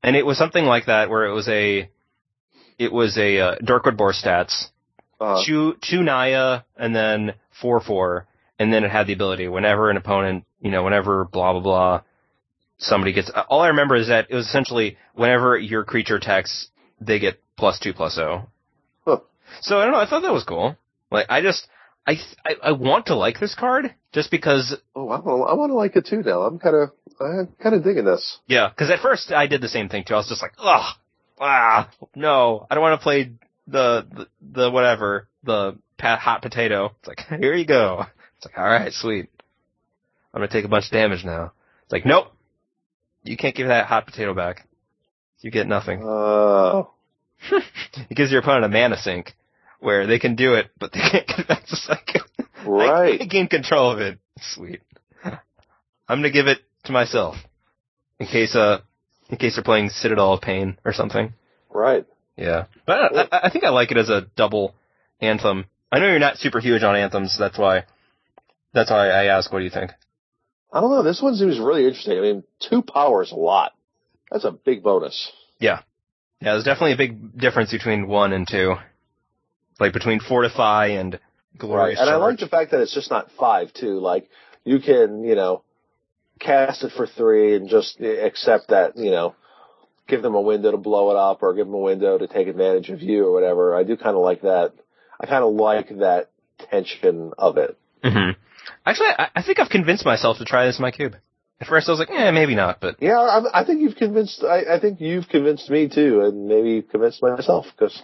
And it was something like that where it was a, it was a, uh, Durkwood Boar stats. Uh, two two Naya and then four four, and then it had the ability whenever an opponent, you know, whenever blah blah blah, somebody gets. All I remember is that it was essentially whenever your creature attacks, they get plus two plus zero. Huh. So I don't know. I thought that was cool. Like I just I I, I want to like this card just because oh, I want I want to like it too now. I'm kind of I'm kind of digging this. yeah. Because at first I did the same thing too. I was just like, ugh, ah, no, I don't want to play the, the the whatever the hot potato. It's like here you go. It's like all right, sweet. I'm gonna take a bunch of damage now. It's like nope, you can't give that hot potato back. You get nothing. Oh. It gives your opponent a mana sink where they can do it, but they can't get back to cycle. I, I gain control of it. Sweet. I'm gonna give it to myself in case uh in case they're playing Citadel of Pain or something. Right. Yeah, but I, I, I think I like it as a double anthem. I know you're not super huge on anthems. That's why. That's why I ask. What do you think? I don't know. This one seems really interesting. I mean, two powers a lot. That's a big bonus. Yeah. Yeah, there's definitely a big difference between one and two. Like between Fortify and Glorious And I like the fact that it's just not five too. Like you can, you know, cast it for three and just accept that, you know, give them a window to blow it up or give them a window to take advantage of you or whatever. I do kind of like that. I kind of like that tension of it. hmm Actually, I, I think I've convinced myself to try this in my cube. At first, I was like, "Yeah, maybe not, but Yeah, I, I think you've convinced. I, I think you've convinced me too, and maybe convinced myself because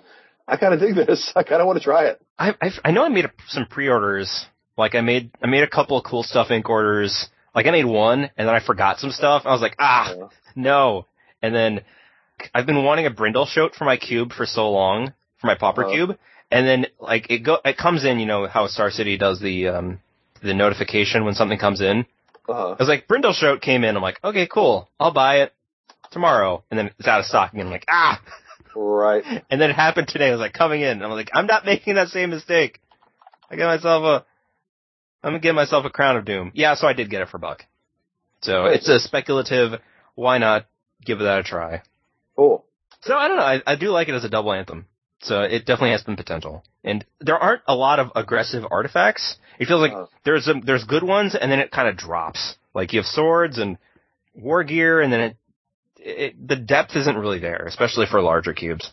I kind of dig this. I kind of want to try it. I I've, I know I made a, some pre-orders. Like I made I made a couple of Cool Stuff Inc orders. Like I made one and then I forgot some stuff. I was like, ah, Yeah. no. And then I've been wanting a brindle shoat for my cube for so long, for my pauper Uh-huh. cube. And then like it go it comes in, you know how Star City does the um the notification when something comes in. Uh-huh. I was like, brindle shoat came in. I'm like, okay, cool. I'll buy it tomorrow. And then it's out of stock again. I'm like, ah. Right. And then it happened today. I was like, coming in. I'm like, I'm not making that same mistake. I got myself a, I'm gonna get myself a Crown of Doom. Yeah, so I did get it for buck. So it's a speculative, why not give that a try? Cool. So I don't know, I, I do like it as a double anthem. So it definitely has some potential. And there aren't a lot of aggressive artifacts. It feels like Uh. there's some, there's good ones and then it kind of drops. Like you have swords and war gear and then it, it, the depth isn't really there, especially for larger cubes.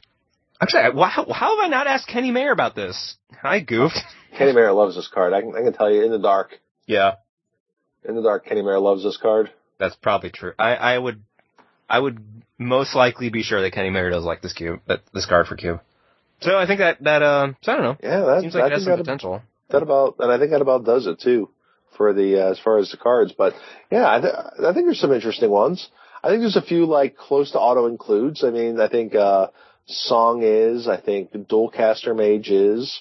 Actually, I- how have I not asked Kenny Mayer about this? I goofed. Kenny Mayer loves this card. I can, I can tell you in the dark. Yeah, In the dark, Kenny Mayer loves this card. that's probably true. I, I would, I would most likely be sure that Kenny Mayer does like this cube, that, this card for cube. So I think that, that, uh, so I don't know. Yeah, that Seems I like it has some that, potential. that about, and I think that about does it too for the uh, as far as the cards. But yeah, I, th- I think there's some interesting ones. I think there's a few like close to auto includes. I mean, I think uh, Song is. I think Dualcaster Mage is.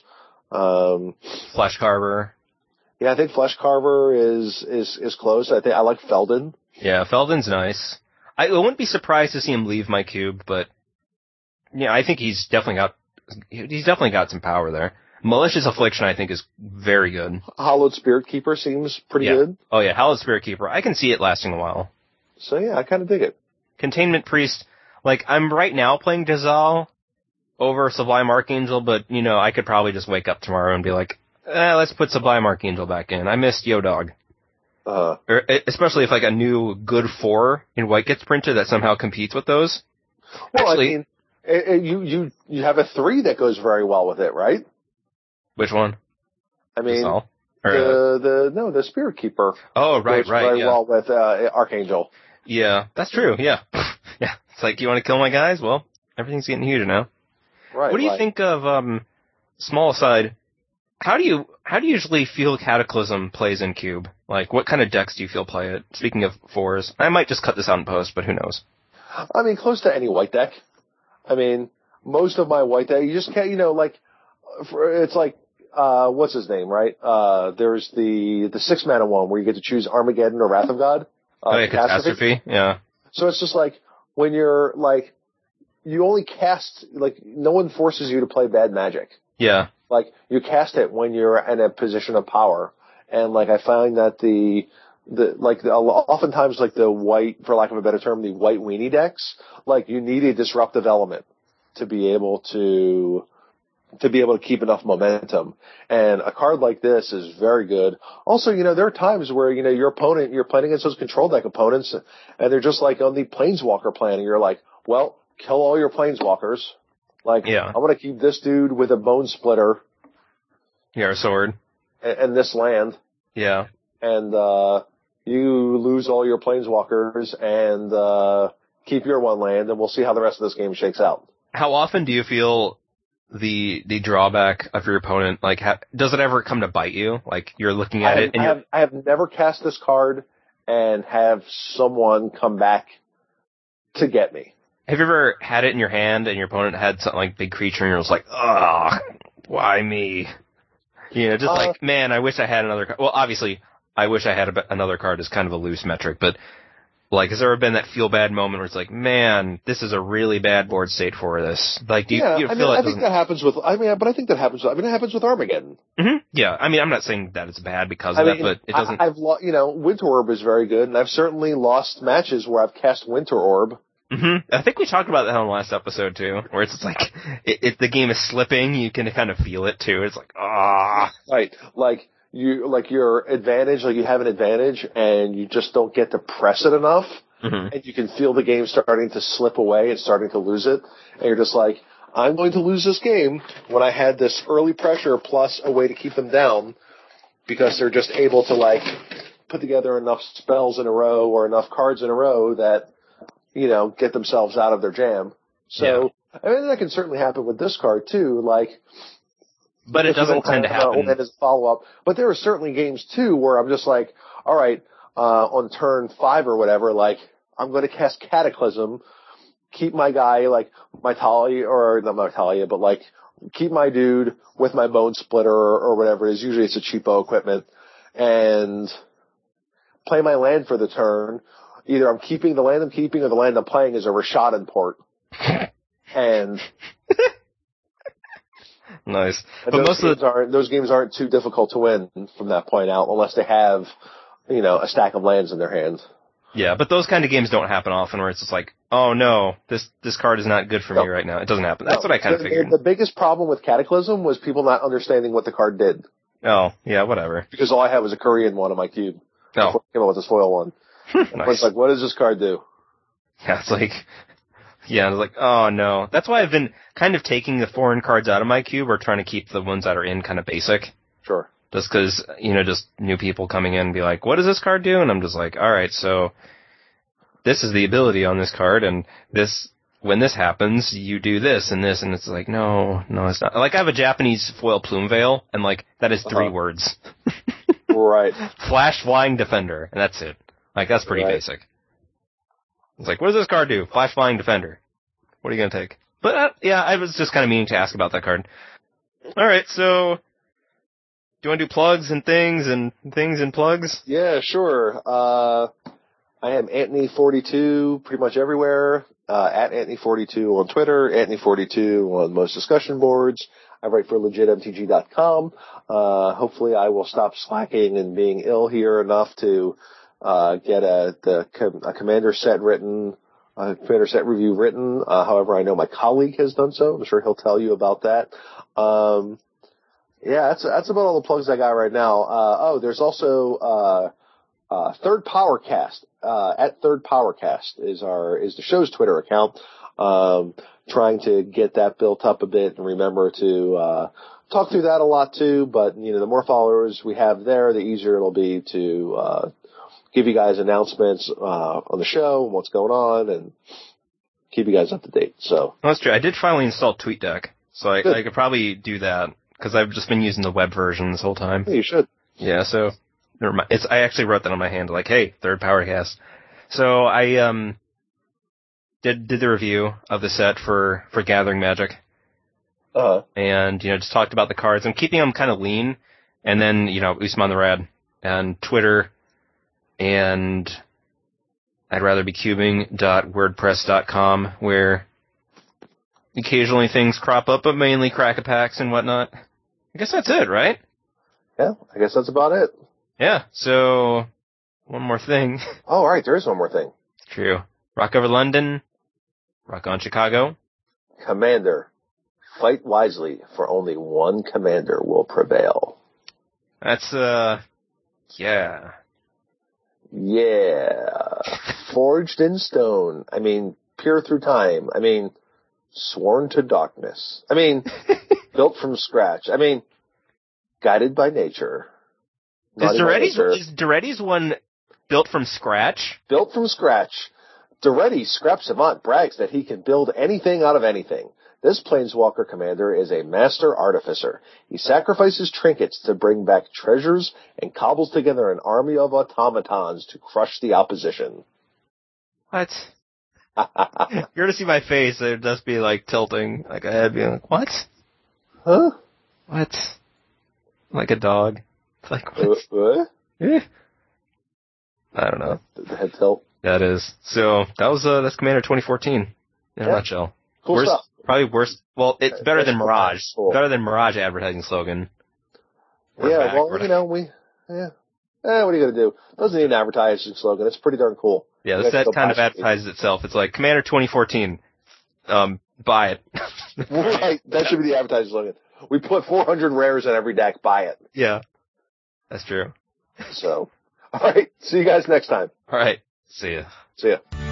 Um, Flesh Carver. yeah, I think Flesh Carver is is is close. I think I like Feldon. Yeah, Feldon's nice. I, I wouldn't be surprised to see him leave my cube, but yeah, I think he's definitely got he's definitely got some power there. Malicious Affliction, I think, is very good. Hallowed Spiritkeeper seems pretty Yeah. good. Oh yeah, Hallowed Spiritkeeper. I can see it lasting a while. So yeah, I kind of dig it. Containment Priest, like I'm right now playing Dazal over Sublime Archangel, but you know I could probably just wake up tomorrow and be like, eh, let's put Sublime Archangel back in. I missed Yo Dog. Uh, Or, e- especially if like a new good four in white gets printed that somehow competes with those. well, Actually- I mean, eh, eh, you you you have a three that goes very well with it, right? Which one? I mean, Dazal? Or, uh, the the no the Spirit Keeper oh right, right, very yeah. well with uh, Archangel. Yeah, that's true. Yeah, yeah. It's like you want to kill my guys. Well, everything's getting huge now. Right. what do you like- think of um, small side? How do you how do you usually feel Cataclysm plays in cube? Like, what kind of decks do you feel play it? Speaking of fours, I might just cut this out in post, but who knows? I mean, close to any white deck. I mean, most of my white deck, you just can't, you know, like, for, it's like, uh, what's his name, right? Uh, there's the, the six mana one where you get to choose Armageddon or Wrath of God. Uh, oh, yeah, catastrophe. Yeah, So it's just like, when you're like, you only cast, like, no one forces you to play bad magic. yeah, Like, you cast it when you're in a position of power. And like, I find that the, the, like, the, oftentimes like the white, for lack of a better term, the white weenie decks, like, you need a disruptive element to be able to, to be able to keep enough momentum. And a card like this is very good. Also, you know, there are times where, you know, your opponent, you're playing against those control deck opponents and they're just like on the planeswalker plan and you're like, well, kill all your planeswalkers. Like, Yeah. I want to keep this dude with a bone splitter yeah, or sword. and, and this land Yeah, and, uh, you lose all your planeswalkers and, uh, keep your one land and we'll see how the rest of this game shakes out. how often do you feel the the drawback of your opponent? Like, ha- does it ever come to bite you? Like, you're looking I at have, it and I have, I have never cast this card and have someone come back to get me. Have you ever had it in your hand and your opponent had something like big creature and you're just like, ugh, why me? You know, just Uh, like, man, I wish I had another card. Well, obviously, I wish I had a, another card is kind of a loose metric, but like, has there ever been that feel bad moment where it's like, man, this is a really bad board state for this? Like, do you, yeah, you I mean, I think that happens with. I mean, but I think that happens. I mean, it happens with Armageddon. Mhm. Yeah, I mean, I'm not saying that it's bad because I of mean, that, but it doesn't. I, I've lo- you know, Winter Orb is very good, and I've certainly lost matches where I've cast Winter Orb. hmm I think we talked about that on the last episode too, where it's just like, it, it, the game is slipping, you can kind of feel it too. It's like, ah, Right, like you, like your advantage, like you have an advantage, and you just don't get to press it enough. Mhm. and you can feel the game starting to slip away and starting to lose it. And you're just like, I'm going to lose this game when I had this early pressure plus a way to keep them down because they're just able to like put together enough spells in a row or enough cards in a row that, you know, get themselves out of their jam. So I mean, that can certainly happen with this card too. Like, but it doesn't tend to uh, happen. Land as a follow up. But there are certainly games too where I'm just like, all right, uh, on turn five or whatever, like I'm going to cast Cataclysm, keep my guy like my Thalia or not my Thalia, but like keep my dude with my Bone Splitter or, or whatever it is. Usually it's a cheapo equipment and play my land for the turn. Either I'm keeping the land I'm keeping or the land I'm playing is a Rishadan port. And Nice. And But those most of games aren't those games aren't too difficult to win from that point out unless they have, you know, a stack of lands in their hand. Yeah, but those kind of games don't happen often where it's just like, oh no, this this card is not good for me right now. It doesn't happen. That's what I kind of The- the- figured. The, biggest problem with Cataclysm was people not understanding what the card did Oh, yeah, whatever. because all I had was a Korean one on my cube. Oh, Before I came up with this foil one. Nice. was like, what does this card do? Yeah, it's like, yeah, I was like, oh no. That's why I've been kind of taking the foreign cards out of my cube or trying to keep the ones that are in kind of basic. Sure. Just cause, you know, just new people coming in and be like, what does this card do? And I'm just like, alright, so this is the ability on this card and this, when this happens, you do this and this and it's like, no, no, it's not. Like I have a Japanese foil plume veil and like, that is 3 Uh-huh. words. right. Flash Flying Defender, and that's it. Like that's pretty Right. basic. It's like, what does this card do? Flash Flying Defender. What are you gonna take? But uh, yeah, I was just kind of meaning to ask about that card. All right, so do you want to do plugs and things and things and plugs? Yeah, sure. Uh, I am Anthony42 pretty much everywhere. Uh, at Anthony42 on Twitter, Anthony42 on most discussion boards. I write for legitmtg.com. Uh, hopefully I will stop slacking and being ill here enough to, uh, get a, the, a commander set written, a commander set review written. Uh, however, I know my colleague has done so. I'm sure he'll tell you about that. Um, yeah, that's, that's about all the plugs I got right now. Uh, oh, there's also, uh, uh, Third Powercast, uh, at Third Powercast is our, is the show's Twitter account. Um, trying to get that built up a bit and remember to, uh, talk through that a lot too, but you know, the more followers we have there, the easier it'll be to, uh, give you guys announcements, uh, on the show and what's going on and keep you guys up to date. So, that's true. I did finally install TweetDeck, so I, I could probably do that because I've just been using the web version this whole time. yeah, you should. Yeah, so never mind. It's I actually wrote that on my hand, like, hey, third Powercast. So I um did did the review of the set for for Gathering Magic, uh-huh. and you know just talked about the cards. I'm keeping them kind of lean, and then you know Usman the Rad and Twitter, and I'd rather be cubing.wordpress.com where occasionally things crop up, but mainly crack packs and whatnot. I guess that's it, right? yeah, I guess that's about it. Yeah. So one more thing. Oh, all right. There is one more thing. True. Rock over London. Rock on Chicago. Commander, fight wisely, for only one commander will prevail. That's uh, yeah. Yeah. Forged in stone. I mean, pure through time. I mean, sworn to darkness. I mean, built from scratch. I mean, guided by nature. Is nature. is Daretti's one built from scratch? built from scratch. Daretti, Scrap Savant, brags that he can build anything out of anything. This Planeswalker commander is a master artificer. He sacrifices trinkets to bring back treasures and cobbles together an army of automatons to crush the opposition. What? You're gonna see my face. It'd just be like tilting, like a head being like, "What? huh? What?" Like a dog. It's like, Uh, what? what? Eh. I don't know. The head tilt. That is. So that was uh, that's Commander 2014 in a Yeah. nutshell. Cool Worst- stuff. Probably worse. Well, it's better than Mirage. cool. Better than Mirage advertising slogan. We're yeah, back. well, We're- you know, we, yeah. Eh, what are you gonna do? Doesn't need an advertising slogan. It's pretty darn cool. yeah, the set kind of buy it. advertises itself. It's like Commander 2014. Um, buy it. Right. That should be the advertising slogan. We put 400 rares in every deck. Buy it. yeah, that's true. So, all right. See you guys next time. All right. See ya. See ya.